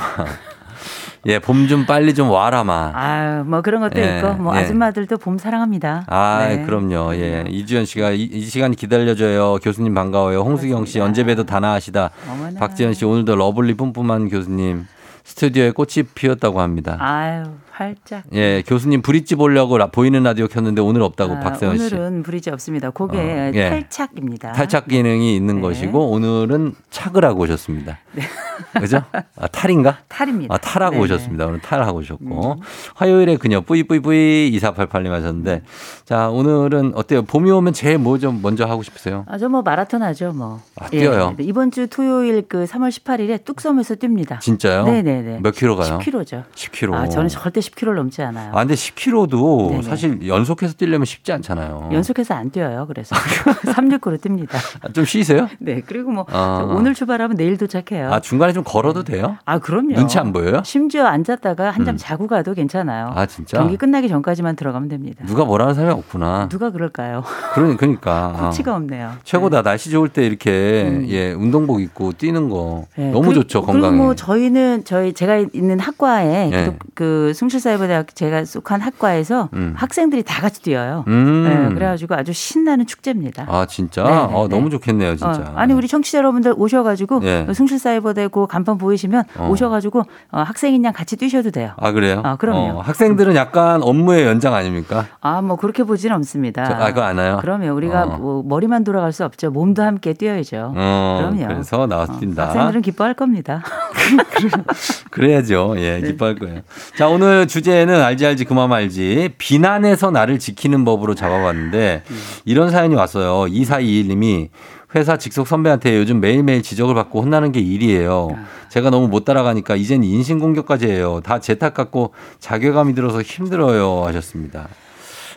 예, 봄 좀 빨리 좀 와라마. 아유, 뭐 그런 것도 예, 있고, 뭐 예. 아줌마들도 봄 사랑합니다. 아, 네. 그럼요. 예. 이주연 씨가 이, 이 시간 기다려줘요. 교수님 반가워요. 홍수경 씨 언제 봬도 단아하시다. 박지현 씨 오늘도 lovely 뿜뿜한 교수님 스튜디오에 꽃이 피었다고 합니다. 아유, 활짝. 예, 교수님 브릿지 보려고 라- 보이는 라디오 켰는데 오늘 없다고 아, 박세현 씨. 오늘은 브리지 없습니다. 그게 어, 예. 탈착입니다. 탈착 기능이 있는 네. 것이고 오늘은 착을 하고 오셨습니다. 그죠? 아, 탈인가? 탈입니다. 아, 탈하고 네네. 음. 오셨습니다. 오늘 탈하고 오셨고. 화요일에 그녀 뿌이뿌이뿌이 2488님 하셨는데 자, 오늘은 어때요? 봄이 오면 제일 뭐 좀 먼저 하고 싶으세요? 아, 저 뭐 마라톤 하죠, 뭐. 아, 뛰어요? 네, 이번 주 토요일 그 3월 18일에 뚝섬에서 뜁니다. 진짜요? 네 네 네. 몇 킬로 가요? 10km죠. 10kg. 아, 저는 절대 10km를 넘지 않아요. 아, 근데 10kg도 네네. 사실 연속해서 뛰려면 쉽지 않잖아요. 연속해서 안 뛰어요. 그래서 369로 뜁니다. 아, 좀 쉬세요? 네. 그리고 뭐 아. 오늘 출발하면 내일 도착해요. 아, 중간에 좀 걸어도 돼요? 아, 그럼요. 눈치 안 보여요? 심지어 앉았다가 한잠 음. 자고 가도 괜찮아요. 아, 진짜? 경기 끝나기 전까지만 들어가면 됩니다. 누가 뭐라는 사람이 없구나. 누가 그럴까요? 그러니, 그러니까. 코치가 없네요. 최고다. 날씨 좋을 때 이렇게 음. 예 운동복 입고 뛰는 거 네, 너무 그리고- 좋죠 그리고 건강에. 뭐 저희는 저희 제가 있는 학과에 예. 그, 그 숭실사이버대학 제가 속한 학과에서 음. 학생들이 다 같이 뛰어요. 음. 네, 그래가지고 아주 신나는 축제입니다. 아 진짜. 네, 네, 어, 네. 너무 좋겠네요 진짜. 어, 아니 우리 청취자 여러분들 오셔가지고 예. 숭실사이버대 그 간판 보이시면 어. 오셔가지고 어, 학생인 양 같이 뛰셔도 돼요. 아 그래요? 아, 그럼요. 어, 학생들은 약간 업무의 연장 아닙니까? 아 뭐 그렇게 보지는 않습니다. 저, 아 그거 아나요? 그러면 우리가 어. 뭐 머리만 돌아갈 수 없죠. 몸도 함께 뛰어야죠. 어, 그럼요. 그래서 나와서 어, 뛴다. 학생들은 기뻐할 겁니다. 그래야죠. 예, 네. 기뻐할 거예요. 자, 오늘 주제는 알지 알지 그만 알지. 비난에서 나를 지키는 법으로 잡아봤는데 음. 이런 사연이 왔어요. 2421님이 회사 직속 선배한테 요즘 매일매일 지적을 받고 혼나는 게 일이에요. 아. 제가 너무 못 따라가니까 이젠 인신공격까지 해요. 다 제 탓 같고 자괴감이 들어서 힘들어요. 하셨습니다.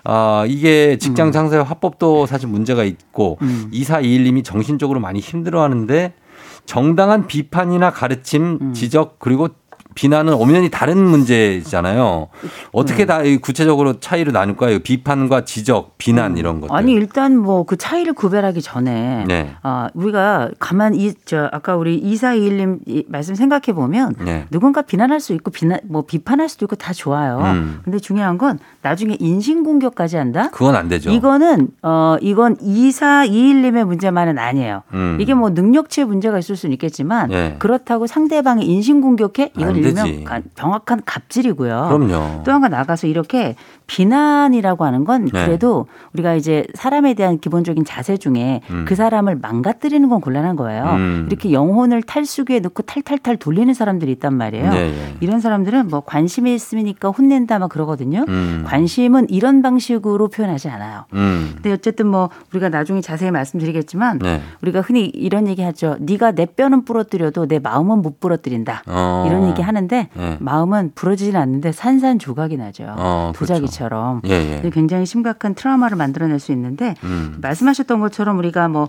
아, 이게 직장 장사의 화법도 사실 문제가 있고 음. 2421님이 정신적으로 많이 힘들어 하는데 정당한 비판이나 가르침, 음. 지적 그리고 비난은 엄연히 다른 문제잖아요. 어떻게 다이 구체적으로 차이를 나눌까요? 비판과 지적, 비난 이런 것들. 아니 일단 뭐 그 차이를 구별하기 전에 네. 아 우리가 가만 이저 아까 우리 이사이일님 이 말씀 생각해 보면 네. 누군가 비난할 수 있고 비난 뭐 비판할 수도 있고 다 좋아요. 음. 근데 중요한 건 나중에 인신 공격까지 한다. 그건 안 되죠. 이거는 어 이건 이사이일님의 문제만은 아니에요. 음. 이게 뭐 능력치의 문제가 있을 수는 있겠지만 네. 그렇다고 상대방이 인신 공격해 이건 안 일명 정확한 갑질이고요. 그럼요. 또 한 번 나가서 이렇게 비난이라고 하는 건 네. 그래도 우리가 이제 사람에 대한 기본적인 자세 중에 음. 그 사람을 망가뜨리는 건 곤란한 거예요. 음. 이렇게 영혼을 탈수기에 넣고 탈탈탈 돌리는 사람들이 있단 말이에요. 네, 예. 이런 사람들은 뭐 관심이 있으니까 혼낸다 막 그러거든요. 음. 관심은 이런 방식으로 표현하지 않아요. 음. 근데 어쨌든 뭐 우리가 나중에 자세히 말씀드리겠지만 네. 우리가 흔히 이런 얘기 하죠. 네가 내 뼈는 부러뜨려도 내 마음은 못 부러뜨린다. 어. 이런 얘기 하는데 네. 마음은 부러지진 않는데 산산조각이 나죠. 어, 그렇죠. 도자기처럼. 예, 예. 근데 굉장히 심각한 트라우마를 만들어낼 수 있는데 음. 말씀하셨던 것처럼 우리가 뭐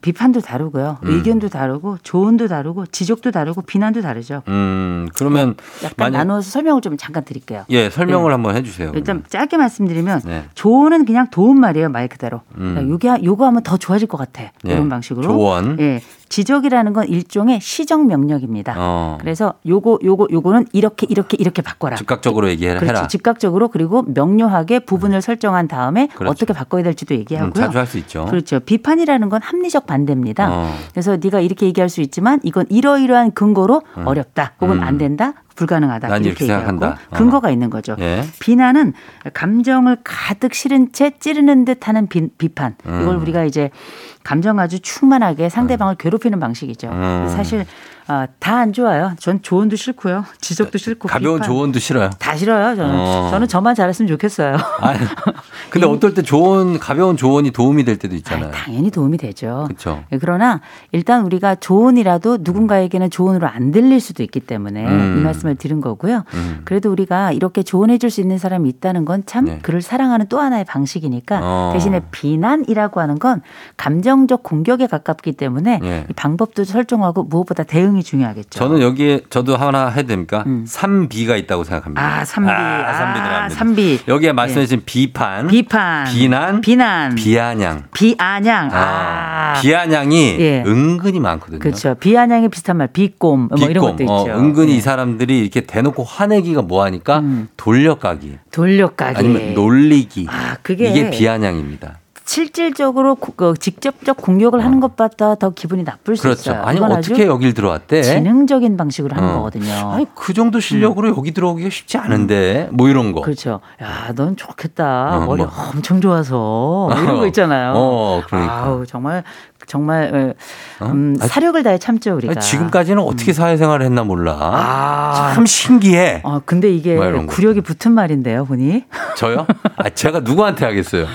비판도 다르고요. 음. 의견도 다르고 조언도 다르고 지적도 다르고 비난도 다르죠. 음, 그러면 약간 만약- 나누어서 설명을 좀 잠깐 드릴게요. 예, 설명을 네. 한번 해 주세요. 일단 짧게 말씀드리면 네. 조언은 그냥 도움 말이에요 말 그대로. 음. 그러니까 요게 요거 하면 더 좋아질 것 같아. 예. 이런 방식으로. 조언. 예. 지적이라는 건 일종의 시정 명령입니다. 어. 그래서 요거 요거 요거는 이렇게 이렇게 이렇게 바꿔라. 즉각적으로 얘기해라. 그렇지. 즉각적으로 그리고 명료하게 부분을 설정한 다음에 그렇죠. 어떻게 바꿔야 될지도 음, 얘기하고요. 자주 할 수 있죠. 그렇죠. 비판이라는 건 합리적 반대입니다. 어. 그래서 네가 이렇게 얘기할 수 있지만 이건 이러이러한 근거로 음. 어렵다. 혹은 음. 안 된다. 불가능하다. 난 이렇게 이렇게 생각한다. 어. 근거가 있는 거죠. 예. 비난은 감정을 가득 실은 채 찌르는 듯하는 비. 이걸 음. 우리가 이제 감정 아주 충만하게 상대방을 괴롭히는 방식이죠. 음. 사실 아, 다 안 좋아요. 전 조언도 싫고요, 지적도 싫고 가벼운 비판. 조언도 싫어요. 다 싫어요. 저는 어. 저는 저만 잘했으면 좋겠어요. 아, 근데 어떨 때 조언 가벼운 조언이 도움이 될 때도 있잖아요. 당연히 도움이 되죠. 그렇죠. 예, 그러나 일단 우리가 조언이라도 누군가에게는 조언으로 안 들릴 수도 있기 때문에 음. 이 말씀을 드린 거고요. 음. 그래도 우리가 이렇게 조언해 줄 수 있는 사람이 있다는 건참 네. 그를 사랑하는 또 하나의 방식이니까 어. 대신에 비난이라고 하는 건 감정적 공격에 가깝기 때문에 예. 이 방법도 설정하고 무엇보다 대응 대응이 중요하겠죠. 저는 여기에 저도 하나 해도 됩니까? 3B가 있다고 생각합니다. 아, 삼비. 아, 아, 3B 들어갑니다. 삼비. 여기에 말씀해 주신 비판, 비판. 비난, 비난. 비아냥. 비아냥. 아, 아. 비아냥이 예. 은근히 많거든요. 그렇죠. 비아냥이 비슷한 말, 비꼼 뭐 이런 것도 비꼼. 있죠. 어, 은근히 네. 이 사람들이 이렇게 대놓고 화내기가 뭐 하니까 돌려가기. 돌려가기. 아니면 놀리기. 아, 그게 이게 비아냥입니다. 실질적으로 고- 그 직접적 공격을 하는 것보다 더 기분이 나쁠 수 어. 그렇죠. 있어요. 아니 어떻게 여길 들어왔대? 지능적인 방식으로 하는 어. 거거든요. 아니 그 정도 실력으로 여기 들어오기가 쉽지 않은데 뭐 이런 거. 그렇죠. 야, 넌 좋겠다. 어, 머리 뭐. 엄청 좋아서 뭐 이런 거 있잖아요. 어, 그러니까. 아우, 정말 정말 어, 음, 사력을 다해 참죠 우리가. 지금까지는 어떻게 사회생활을 했나 몰라. 아. 참 신기해. 어, 근데 이게 뭐 이런 거. 구력이 붙은 말인데요, 보니. 저요? 아, 제가 누구한테 하겠어요?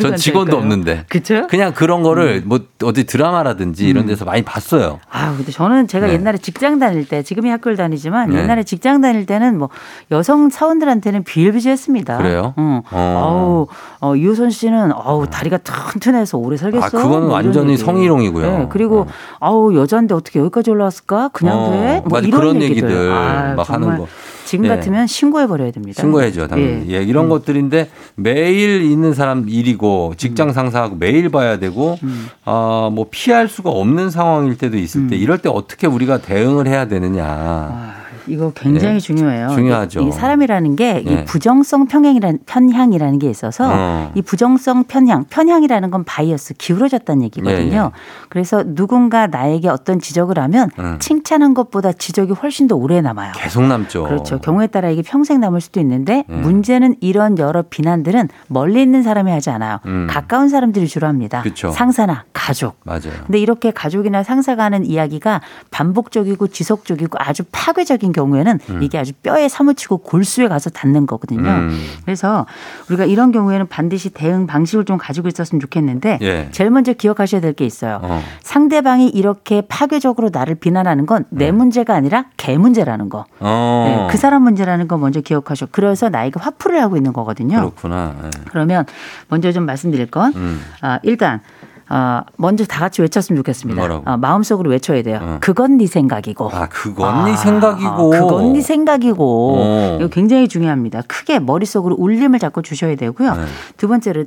전 직원도 할까요? 없는데. 그쵸? 그냥 그런 거를 뭐 어디 드라마라든지 이런 데서 많이 봤어요. 아, 근데 저는 제가 네. 옛날에 직장 다닐 때, 지금이 학교를 다니지만 네. 옛날에 직장 다닐 때는 뭐 여성 사원들한테는 비일비재했습니다. 그래요? 응. 어. 아우, 어, 유선 씨는 아우 다리가 튼튼해서 오래 살겠어. 아, 그거는 뭐 완전히 얘기. 성희롱이고요. 네, 그리고 아우 여자인데 어떻게 여기까지 올라왔을까? 그냥 어, 돼? 뭐 맞아, 이런 그런 얘기들. 얘기들 아, 막 하는 거. 지금 예. 같으면 신고해 버려야 됩니다. 신고해죠, 당연히. 예, 이런 것들인데 매일 있는 사람 일이고 직장 상사하고 매일 봐야 되고 아, 뭐 피할 수가 없는 상황일 때도 있을 때 이럴 때 어떻게 우리가 대응을 해야 되느냐. 이거 굉장히 예, 중요해요. 중요하죠. 이 사람이라는 게이 예. 부정성 편향이라는 편향이라는 게 있어서 어. 이 부정성 편향, 편향이라는 건 bias 기울어졌다는 얘기거든요. 예, 예. 그래서 누군가 나에게 어떤 지적을 하면 음. 칭찬한 것보다 지적이 훨씬 더 오래 남아요. 계속 남죠. 그렇죠. 경우에 따라 이게 평생 남을 수도 있는데 음. 문제는 이런 여러 비난들은 멀리 있는 사람이 하지 않아요. 음. 가까운 사람들이 주로 합니다. 그쵸. 상사나 가족. 맞아요. 근데 이렇게 가족이나 상사가 하는 이야기가 반복적이고 지속적이고 아주 파괴적인 경우에는 음. 이게 아주 뼈에 사무치고 골수에 가서 닿는 거거든요. 음. 그래서 우리가 이런 경우에는 반드시 대응 방식을 좀 가지고 있었으면 좋겠는데 예. 제일 먼저 기억하셔야 될 게 있어요. 어. 상대방이 이렇게 파괴적으로 나를 비난하는 건 내 문제가 아니라 걔 문제라는 거. 네. 어. 네, 그 사람 문제라는 거 먼저 기억하셔. 그래서 나에게 화풀이를 하고 있는 거거든요. 그렇구나. 예. 그러면 먼저 좀 말씀드릴 건 음. 아, 일단 아, 먼저 다 같이 외쳤으면 좋겠습니다. 아, 마음속으로 외쳐야 돼요. 어. 그건 네 생각이고. 아, 그건 네 생각이고. 그건 네 생각이고. 어. 이거 굉장히 중요합니다. 크게 머릿속으로 울림을 자꾸 주셔야 되고요. 네. 두 번째로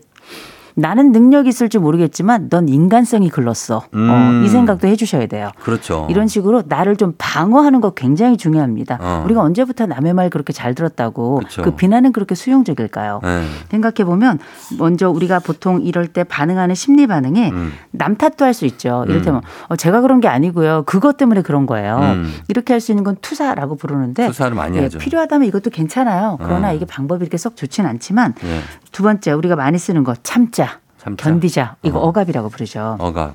나는 능력이 있을 줄 모르겠지만 넌 인간성이 글렀어. 음. 어, 이 생각도 해주셔야 돼요. 그렇죠. 이런 식으로 나를 좀 방어하는 거 굉장히 중요합니다. 어. 우리가 언제부터 남의 말 그렇게 잘 들었다고 그쵸. 그 비난은 그렇게 수용적일까요? 예. 생각해 보면 먼저 우리가 보통 이럴 때 반응하는 심리 반응에 음. 남 탓도 할 수 있죠. 음. 이를테면 어, 제가 그런 게 아니고요. 그것 때문에 그런 거예요. 음. 이렇게 할 수 있는 건 투사라고 부르는데 투사를 많이 예, 하죠. 필요하다면 이것도 괜찮아요. 그러나 어. 이게 방법이 이렇게 썩 좋지는 않지만 예. 두 번째 우리가 많이 쓰는 거 참자. 참자. 견디자. 이거 어. 어. 갑이라고 부르죠. 어가.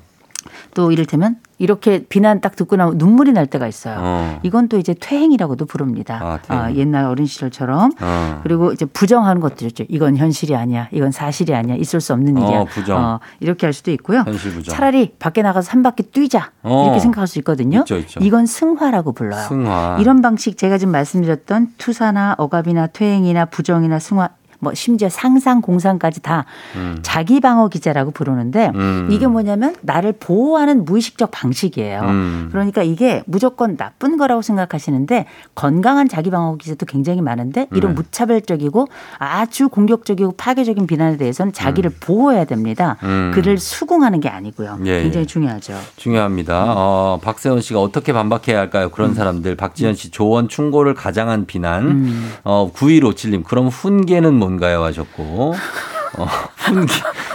또 이를테면 이렇게 비난 딱 듣고 나면 눈물이 날 때가 있어요. 어. 이건 또 이제 퇴행이라고도 부릅니다. 아, 퇴행. 아, 옛날 어린 시절처럼. 어. 그리고 이제 부정하는 것도 있죠. 이건 현실이 아니야. 이건 사실이 아니야. 있을 수 없는 일이야. 어, 부정. 이렇게 할 수도 있고요. 현실 부정. 차라리 밖에 나가서 한 바퀴 뛰자. 어. 이렇게 생각할 수 있거든요. 있죠, 있죠. 이건 승화라고 불러요. 승화. 이런 방식 제가 지금 말씀드렸던 투사나 억압이나 퇴행이나 부정이나 승화 뭐 심지어 상상 공상까지 다 음. 자기 방어 기제라고 부르는데 음. 이게 뭐냐면 나를 보호하는 무의식적 방식이에요. 음. 그러니까 이게 무조건 나쁜 거라고 생각하시는데 건강한 자기 방어 기제도 굉장히 많은데 이런 네. 무차별적이고 아주 공격적이고 파괴적인 비난에 대해서는 자기를 보호해야 됩니다. 음. 그를 수긍하는 게 아니고요. 예, 굉장히 예. 중요하죠. 중요합니다. 어, 박세훈 씨가 어떻게 반박해야 할까요? 그런 음. 사람들. 박지현 씨 조언 충고를 가장한 비난. 음. 어, 9157님 그럼 훈계는 뭔 가요 하셨고. 어, 훈계.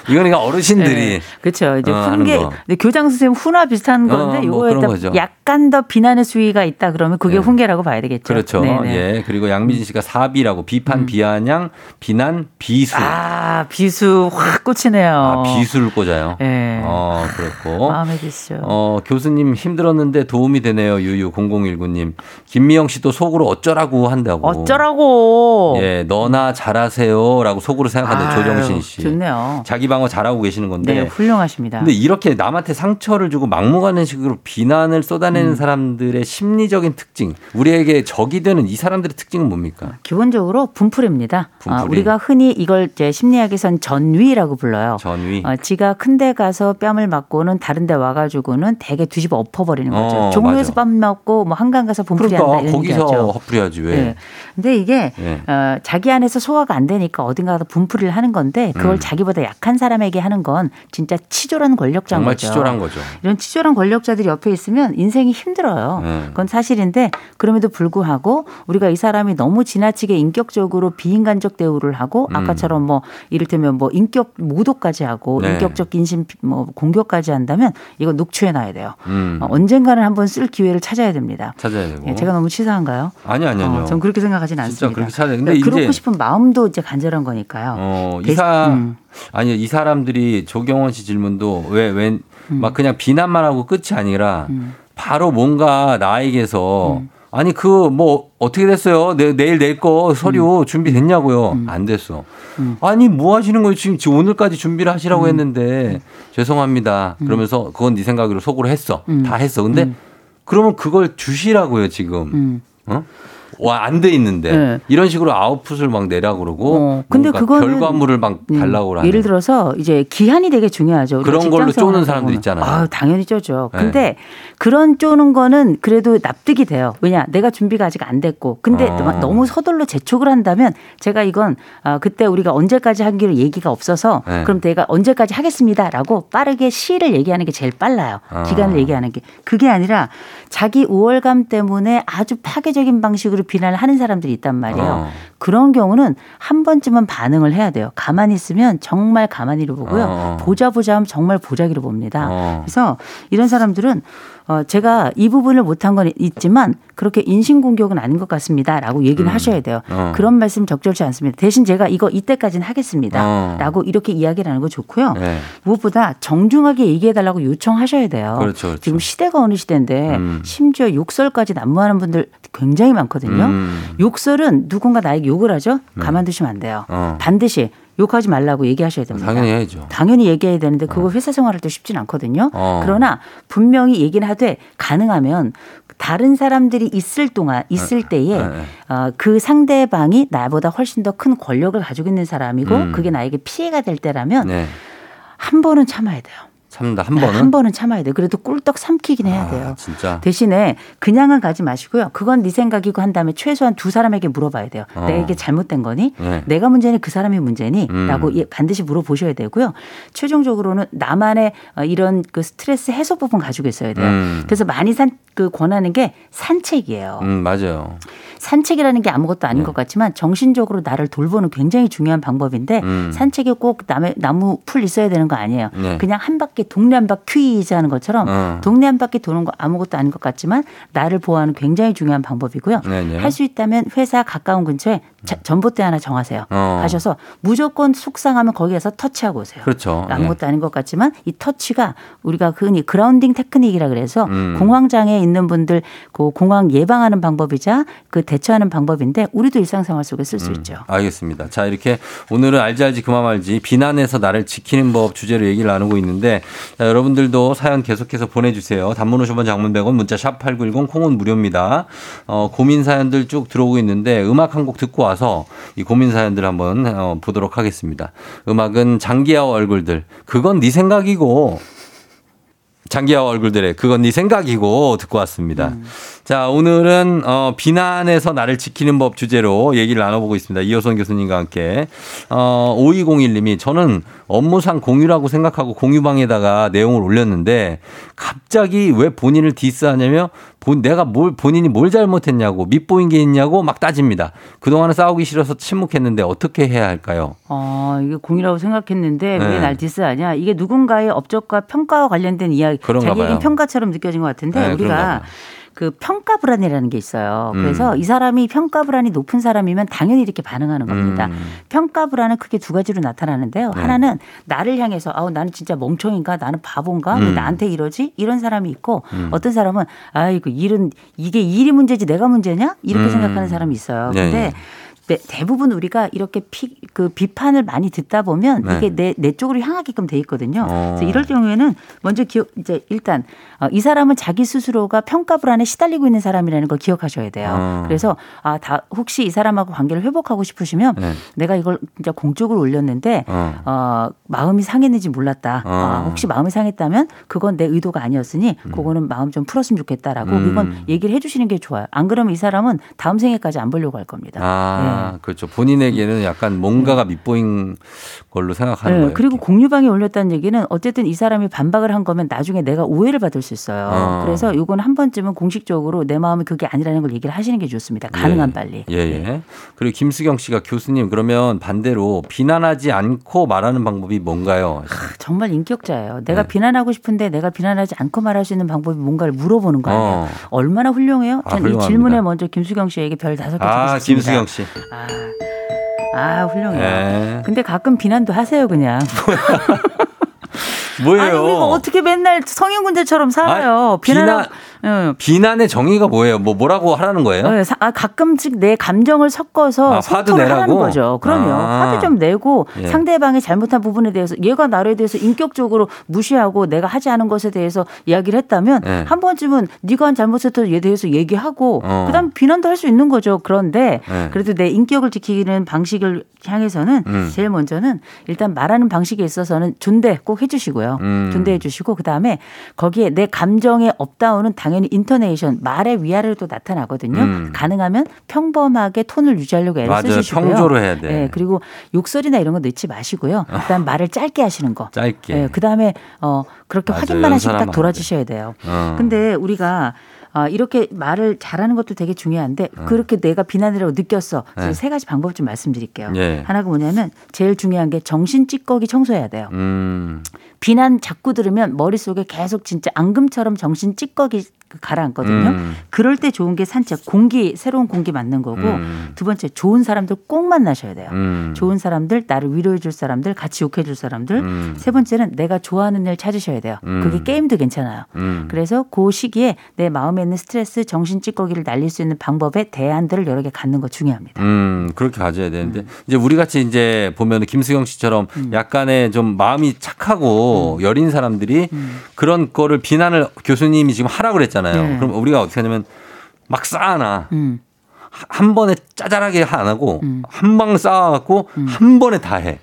이거는 그냥 어르신들이 그렇죠. 이제 어, 훈계, 거. 근데 교장 선생님 훈화 비슷한 건데 어, 뭐 요거에. 약간 더 비난의 수위가 있다 그러면 그게 네. 훈계라고 봐야 되겠죠. 그렇죠. 네네. 예. 그리고 양미진 씨가 사비라고 비판, 비아냥, 비난, 비수. 아 비수 확 꽂히네요. 아, 비수를 꽂아요. 예. 어, 그렇고. 마음에 드시죠. 어, 교수님 힘들었는데 도움이 되네요. 유유 0019님. 김미영 씨도 속으로 어쩌라고 한다고. 어쩌라고. 예, 너나 잘하세요라고 속으로 생각하는 조정신 씨. 좋네요. 자기 방 방어 잘하고 계시는 건데. 네, 훌륭하십니다. 근데 이렇게 남한테 상처를 주고 막무가내 식으로 비난을 쏟아내는 음. 사람들의 심리적인 특징, 우리에게 적이 되는 이 사람들의 특징은 뭡니까? 기본적으로 분풀입니다. 아, 분풀이. 우리가 흔히 이걸 이제 심리학에선 전위라고 불러요. 전위. 어, 지가 큰데 가서 뺨을 맞고는 다른데 와가지고는 대게 뒤집어 엎어버리는 거죠. 어, 종로에서 맞아. 뺨 맞고 뭐 한강 가서 분풀이 그러니까 한다 이런 거기서 얘기하죠. 허풀이하지 왜? 네. 근데 이게 예. 어, 자기 안에서 소화가 안 되니까 어딘가 가서 분풀이를 하는 건데 그걸 음. 자기보다 약한 사람 에게 하는 건 진짜 치졸한 권력자인 정말 거죠. 치졸한 거죠. 이런 치졸한 권력자들이 옆에 있으면 인생이 힘들어요. 네. 그건 사실인데 그럼에도 불구하고 우리가 이 사람이 너무 지나치게 인격적으로 비인간적 대우를 하고 음. 아까처럼 뭐 이를테면 뭐 인격 모독까지 하고 네. 인격적 인신 뭐 공격까지 한다면 이거 녹취해 놔야 돼요. 음. 어, 언젠가는 한번 쓸 기회를 찾아야 됩니다. 찾아야 되고. 예, 제가 너무 치사한가요? 아니 아니 아니요. 어, 전 그렇게 생각하진 않습니다. 그렇게 찾아야 돼. 근데 그러니까 이제 싶은 마음도 이제 간절한 거니까요. 어, 대- 이사 음. 아니 이사 람들이 조경원 씨 질문도 왜왜막 그냥 비난만 하고 끝이 아니라 음. 바로 뭔가 나에게서 아니 그 뭐 어떻게 됐어요? 내, 내일 낼 거 서류 준비됐냐고요? 안 됐어. 음. 아니 뭐 하시는 거예요? 지금, 지금 오늘까지 준비를 하시라고 했는데 죄송합니다. 그러면서 그건 네 생각으로 속으로 했어. 음. 다 했어. 근데 음. 그러면 그걸 주시라고요 지금. 음. 어? 와, 안 돼 있는데. 네. 이런 식으로 아웃풋을 막 내라 그러고. 어, 근데 그거는 결과물을 막 음, 달라고 하는. 예를 들어서 이제 기한이 되게 중요하죠. 그런 걸로 쪼는 사람들. 있잖아요. 아, 당연히 쪼죠. 네. 근데 그런 쪼는 거는 그래도 납득이 돼요. 왜냐, 내가 준비가 아직 안 됐고. 근데 어. 막 너무 서둘러 재촉을 한다면 제가 이건 아, 그때 우리가 언제까지 하기로 얘기가 없어서 네. 그럼 내가 언제까지 하겠습니다라고 빠르게 시를 얘기하는 게 제일 빨라요. 아. 기간을 얘기하는 게 그게 아니라 자기 우월감 때문에 아주 파괴적인 방식으로 비난을 하는 사람들이 있단 말이에요. 어. 그런 경우는 한 번쯤은 반응을 해야 돼요. 가만히 있으면 정말 가만히로 보고요. 어. 보자 보자 하면 정말 보자기로 봅니다. 어. 그래서 이런 사람들은 어, 제가 이 부분을 못한 건 있지만 그렇게 인신공격은 아닌 것 같습니다 라고 얘기는 음. 하셔야 돼요. 어. 그런 말씀 적절치 않습니다. 대신 제가 이거 이때까지는 하겠습니다라고 어. 이렇게 이야기를 하는 거 좋고요. 네. 무엇보다 정중하게 얘기해달라고 요청하셔야 돼요. 그렇죠, 그렇죠. 지금 시대가 어느 시대인데 음. 심지어 욕설까지 난무하는 분들 굉장히 많거든요. 음. 욕설은 누군가 나에게 욕을 하죠? 가만두시면 안 돼요. 어. 반드시 욕하지 말라고 얘기하셔야 됩니다. 당연히 해야죠. 당연히 얘기해야 되는데 그거 회사 생활할 때 쉽진 않거든요. 어. 그러나 분명히 얘기는 하되 가능하면 다른 사람들이 있을 동안 있을 때에 네, 네. 어, 그 상대방이 나보다 훨씬 더 큰 권력을 가지고 있는 사람이고 음. 그게 나에게 피해가 될 때라면 네. 한 번은 참아야 돼요. 참다 한 번은. 한 번은 참아야 돼요. 그래도 꿀떡 삼키긴 해야 아, 돼요. 진짜. 대신에 그냥은 가지 마시고요. 그건 네 생각이고 한 다음에 최소한 두 사람에게 물어봐야 돼요. 어. 내가 이게 잘못된 거니? 네. 내가 문제니 그 사람이 문제니? 음. 라고 예, 반드시 물어보셔야 되고요. 최종적으로는 나만의 어, 이런 그 스트레스 해소 부분 가지고 있어야 돼요. 음. 그래서 많이 산, 그 권하는 게 산책이에요. 음, 맞아요. 산책이라는 게 아무것도 아닌 네. 것 같지만 정신적으로 나를 돌보는 굉장히 중요한 방법인데 음. 산책이 꼭 남의 나무 풀 있어야 되는 거 아니에요. 네. 그냥 한 바퀴 동네 한 바퀴 퀴즈 하는 것처럼 어. 동네 한 바퀴 도는 거 아무것도 아닌 것 같지만 나를 보호하는 굉장히 중요한 방법이고요. 할 수 있다면 회사 가까운 근처에 자- 전봇대 하나 정하세요. 어. 가셔서 무조건 속상하면 거기에서 터치하고 오세요. 그렇죠. 아무것도 아닌 것 같지만 이 터치가 우리가 흔히 그라운딩 테크닉이라 그래서 음. 공황장애 있는 분들 그 공황 예방하는 방법이자 그 대처하는 방법인데 우리도 일상생활 속에 쓸수 있죠. 알겠습니다. 자, 이렇게 오늘은 알지 알지 그만 말지 비난에서 나를 지키는 법 주제로 얘기를 나누고 있는데 자, 여러분들도 사연 계속해서 보내주세요. 단문 50원 장문 100원 문자 샵 8910 콩은 무료입니다. 어, 고민 사연들 쭉 들어오고 있는데 음악 한 곡 듣고 와서 이 고민 사연들 한번 어, 보도록 하겠습니다. 음악은 장기하와 얼굴들. 그건 네 생각이고 장기하와 얼굴들의 그건 네 생각이고 듣고 왔습니다. 자, 오늘은 어, 비난에서 나를 지키는 법 주제로 얘기를 나눠보고 있습니다. 이호선 교수님과 함께. 어, 5201님이 저는 업무상 공유라고 생각하고 공유방에다가 내용을 올렸는데 갑자기 왜 본인을 디스하냐며 본, 내가 뭘, 본인이 뭘 잘못했냐고 밑보인 게 있냐고 막 따집니다. 그동안은 싸우기 싫어서 침묵했는데 어떻게 해야 할까요? 어, 이게 공유라고 생각했는데 네. 왜날 디스하냐? 이게 누군가의 업적과 평가와 관련된 이야기. 자기에겐 봐요. 평가처럼 느껴진 것 같은데 네, 우리가 봐요. 그 평가 불안이라는 게 있어요. 음. 그래서 이 사람이 평가 불안이 높은 사람이면 당연히 이렇게 반응하는 겁니다. 음. 평가 불안은 크게 두 가지로 나타나는데요. 네. 하나는 나를 향해서 아우 나는 진짜 멍청인가 나는 바본가 왜 음. 나한테 이러지 이런 사람이 있고 음. 어떤 사람은 아이고 일은 이게 일이 문제지 내가 문제냐 이렇게 음. 생각하는 사람이 있어요. 네, 근데 네. 대- 대부분 우리가 이렇게 피, 그 비판을 많이 듣다 보면 네. 이게 내, 내 쪽으로 향하게끔 돼 있거든요. 어. 그래서 이럴 경우에는 먼저 기억, 이제 일단 어, 이 사람은 자기 스스로가 평가 불안에 시달리고 있는 사람이라는 걸 기억하셔야 돼요. 어. 그래서 아, 다 혹시 이 사람하고 관계를 회복하고 싶으시면 네. 내가 이걸 진짜 공적으로 올렸는데 어. 어, 마음이 상했는지 몰랐다. 어. 아, 혹시 마음이 상했다면 그건 내 의도가 아니었으니 그거는 마음 좀 풀었으면 좋겠다라고 음. 이건 얘기를 해주시는 게 좋아요. 안 그러면 이 사람은 다음 생에까지 안 보려고 할 겁니다. 아, 네. 그렇죠. 본인에게는 약간 뭔가가 밑보인 걸로 생각하는 네, 거예요. 그리고 공유방에 올렸다는 얘기는 어쨌든 이 사람이 반박을 한 거면 나중에 내가 오해를 받을 수 있어요. 어. 그래서 이건 한 번쯤은 공식적으로 내 마음이 그게 아니라는 걸 얘기를 하시는 게 좋습니다. 가능한 예. 빨리. 예, 예. 그리고 김수경 씨가 교수님 그러면 반대로 비난하지 않고 말하는 방법이 뭔가요? 정말 인격자예요. 내가 네. 비난하고 싶은데 내가 비난하지 않고 말할 수 있는 방법이 뭔가를 물어보는 거 아니에요. 어. 얼마나 훌륭해요? 아, 전이 훌륭합니다. 질문에 먼저 김수경 씨에게 별 다섯 개 아, 싶습니다. 김수경 씨. 아, 아 훌륭해요. 예. 근데 가끔 비난도 하세요 그냥. 뭐예요? 아니 우리가 어떻게 맨날 성인군대처럼 살아요. 아, 비난- 응. 비난의 정의가 뭐예요? 뭐 뭐라고 하라는 거예요? 네, 사- 아, 가끔씩 내 감정을 섞어서 아, 화도 내라고? 거죠. 그럼요. 아. 화도 좀 내고 예. 상대방이 잘못한 부분에 대해서 얘가 나에 대해서 인격적으로 무시하고 내가 하지 않은 것에 대해서 이야기를 했다면 예. 한 번쯤은 네가 한 잘못에 얘 대해서 얘기하고 어. 그다음 비난도 할 수 있는 거죠. 그런데 예. 그래도 내 인격을 지키는 방식을 향해서는 음. 제일 먼저는 일단 말하는 방식에 있어서는 존대 꼭 해주시고요. 음. 존대해 주시고 그 다음에 거기에 내 감정의 up down은 당연히 intonation 말의 위아래로 또 나타나거든요. 음. 가능하면 평범하게 톤을 유지하려고 애를 맞아요. 쓰시고요. 평조로 해야 돼. 네, 그리고 욕설이나 이런 거 넣지 마시고요. 그다음 말을 짧게 하시는 거. 짧게. 네, 그다음에 어 그렇게 맞아요. 확인만 하시고 딱안 돌아주셔야 돼요. 어. 근데 우리가 아, 이렇게 말을 잘하는 것도 되게 중요한데 어. 그렇게 내가 비난이라고 느꼈어. 그래서 네. 세 가지 방법 좀 말씀드릴게요. 예. 하나가 뭐냐면 제일 중요한 게 정신 찌꺼기 청소해야 돼요. 음. 비난 자꾸 들으면 머릿속에 계속 진짜 앙금처럼 정신 찌꺼기 가라앉거든요. 음. 그럴 때 좋은 게 산책, 공기, 새로운 공기 맞는 거고 음. 두 번째 좋은 사람들 꼭 만나셔야 돼요. 음. 좋은 사람들, 나를 위로해 줄 사람들, 같이 욕해 줄 사람들. 음. 세 번째는 내가 좋아하는 일 찾으셔야 돼요. 음. 그게 게임도 괜찮아요. 음. 그래서 그 시기에 내 마음에 있는 스트레스, 정신 찌꺼기를 날릴 수 있는 방법의 대안들을 여러 개 갖는 거 중요합니다. 음, 그렇게 가져야 되는데 이제 우리 같이 이제 보면 김수경 씨처럼 음. 약간의 좀 마음이 착하고 여린 사람들이 그런 거를 비난을 교수님이 지금 하라고 그랬잖아요. 네. 그럼 우리가 어떻게 하냐면 막 쌓아놔. 음. 한 번에 짜잘하게 안 하고 한방 쌓아갖고 음. 한 번에 다 해.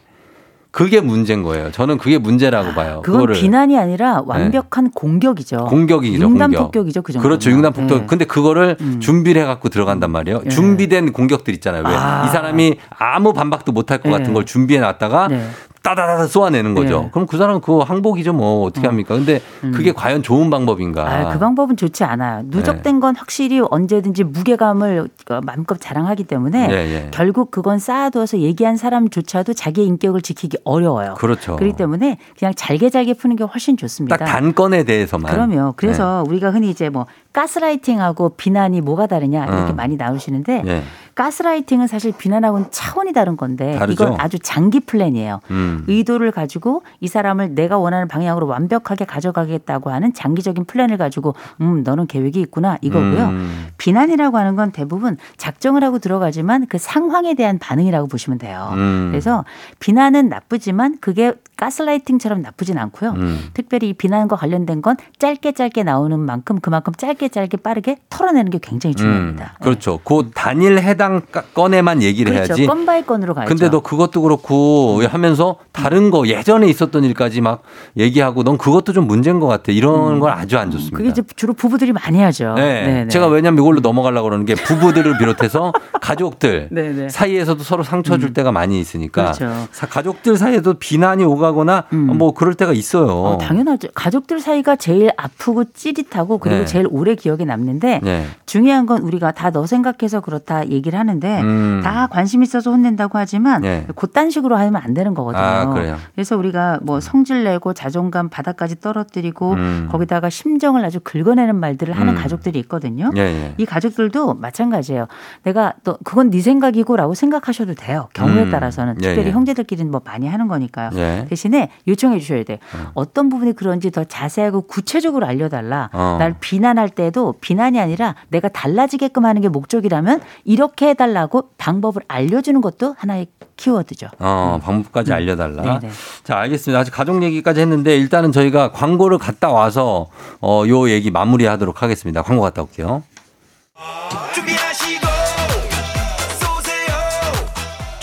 그게 문제인 거예요. 저는 그게 문제라고 봐요. 그건 그거를 네. 비난이 아니라 완벽한 공격이죠. 공격이죠. 융단 공격. 폭격이죠. 그 정도. 그렇죠. 융단 폭격. 근데 그거를 음. 준비를 해갖고 들어간단 말이에요. 예. 준비된 공격들 있잖아요. 왜? 아. 이 사람이 아무 반박도 못할 것 예. 같은 걸 준비해 놨다가 네. 따다다다 쏘아내는 거죠. 예. 그럼 그 사람은 그거 항복이죠. 뭐 어떻게 합니까? 근데 그게 과연 좋은 방법인가? 음. 아, 그 방법은 좋지 않아요. 누적된 건 확실히 언제든지 무게감을 어, 마음껏 자랑하기 때문에 예, 예. 결국 그건 쌓아두어서 얘기한 사람조차도 자기의 인격을 지키기 어려워요. 그렇죠. 그렇기 때문에 그냥 잘게 잘게 푸는 게 훨씬 좋습니다. 딱 단건에 대해서만. 그럼요. 그래서 우리가 흔히 이제 뭐 가스라이팅하고 비난이 뭐가 다르냐 이렇게 음. 많이 나오시는데 예. 가스라이팅은 사실 비난하고는 차원이 다른 건데 다르죠. 이건 아주 장기 플랜이에요. 음. 의도를 가지고 이 사람을 내가 원하는 방향으로 완벽하게 가져가겠다고 하는 장기적인 플랜을 가지고 음 너는 계획이 있구나 이거고요. 음. 비난이라고 하는 건 대부분 작정을 하고 들어가지만 그 상황에 대한 반응이라고 보시면 돼요. 음. 그래서 비난은 나쁘지만 그게 가스라이팅처럼 나쁘진 않고요. 음. 특별히 이 비난과 관련된 건 짧게 짧게 나오는 만큼 그만큼 짧게 짧게 빠르게 털어내는 게 굉장히 중요합니다. 음, 그렇죠. 그 단일 해당 가- 건에만 얘기를 그렇죠. 해야지. 건 by 건으로 가야죠. 근데 너 그것도 그렇고 하면서 다른 거 예전에 있었던 일까지 막 얘기하고 넌 그것도 좀 문제인 것 같아. 이런 건 아주 안 좋습니다. 음. 그게 이제 주로 부부들이 많이 하죠. 네. 네네. 제가 왜냐면 이걸로 넘어가려고 그러는 게 부부들을 비롯해서 가족들 네네. 사이에서도 서로 상처 줄 때가 많이 있으니까 그렇죠. 사- 가족들 사이에도 비난이 오가거나 뭐 그럴 때가 있어요. 어, 당연하죠. 가족들 사이가 제일 아프고 찌릿하고 그리고 네. 제일 오래 기억에 남는데 네. 중요한 건 우리가 다 너 생각해서 그렇다 얘기를 하는데 음. 다 관심 있어서 혼낸다고 하지만 네. 그딴 식으로 하면 안 되는 거거든요. 아, 그래요? 래서 우리가 뭐 성질 내고 자존감 바닥까지 떨어뜨리고 음. 거기다가 심정을 아주 긁어내는 말들을 하는 음. 가족들이 있거든요. 예, 예. 네 가족들도 마찬가지예요. 내가 또 그건 네 생각이고라고 생각하셔도 돼요. 경우에 음. 따라서는 예, 특별히 예. 형제들끼리는 뭐 많이 하는 거니까요. 예. 대신에 요청해 주셔야 돼요. 어떤 부분이 그런지 더 자세하고 구체적으로 알려달라. 어. 날 비난할 때도 비난이 아니라 내가 달라지게끔 하는 게 목적이라면 이렇게 해달라고 방법을 알려주는 것도 하나의 키워드죠. 어, 방법까지 알려달라. 네네. 자, 알겠습니다. 아직 가족 얘기까지 했는데 일단은 저희가 광고를 갔다 와서 어, 요 얘기 마무리하도록 하겠습니다. 광고 갔다 올게요.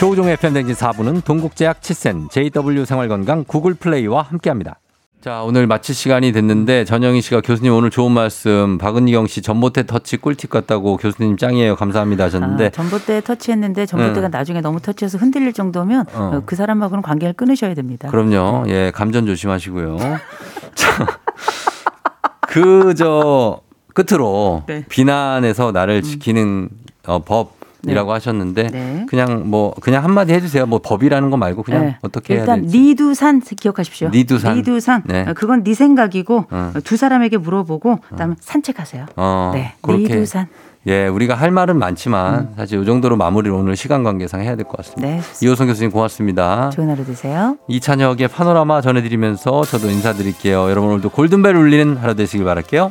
조우종의 팬댕진 4부는 동국제약 치센, JW 생활건강, 구글 플레이와 함께합니다. 자, 오늘 마칠 시간이 됐는데 전영희 씨가 교수님 오늘 좋은 말씀, 박은경 씨 전봇대 터치 꿀팁 같다고 교수님 짱이에요. 감사합니다 하셨는데 아, 전봇대 터치했는데 전봇대가 음. 나중에 너무 터치해서 흔들릴 정도면 어. 어, 그 사람하고는 관계를 끊으셔야 됩니다. 그럼요. 예, 감전 조심하시고요. 자, 그, 저, 끝으로 네. 비난에서 나를 지키는 어, 법 이라고 하셨는데 네. 그냥 뭐, 그냥 한마디 해주세요. 뭐 법이라는 거 말고 그냥 네. 어떻게 해야 일단 될지. 리두산 기억하십시오. 리두산. 리두산. 네. 어, 그건 네 생각이고 어. 어, 두 사람에게 물어보고 그다음에 산책하세요. 어, 네. 그렇게. 리두산. 예, 우리가 할 말은 많지만 사실 이 정도로 마무리를 오늘 시간 관계상 해야 될 것 같습니다. 네. 이호성 교수님 고맙습니다. 좋은 하루 되세요. 이찬혁의 파노라마 전해드리면서 저도 인사드릴게요. 여러분 오늘도 골든벨 울리는 하루 되시길 바랄게요.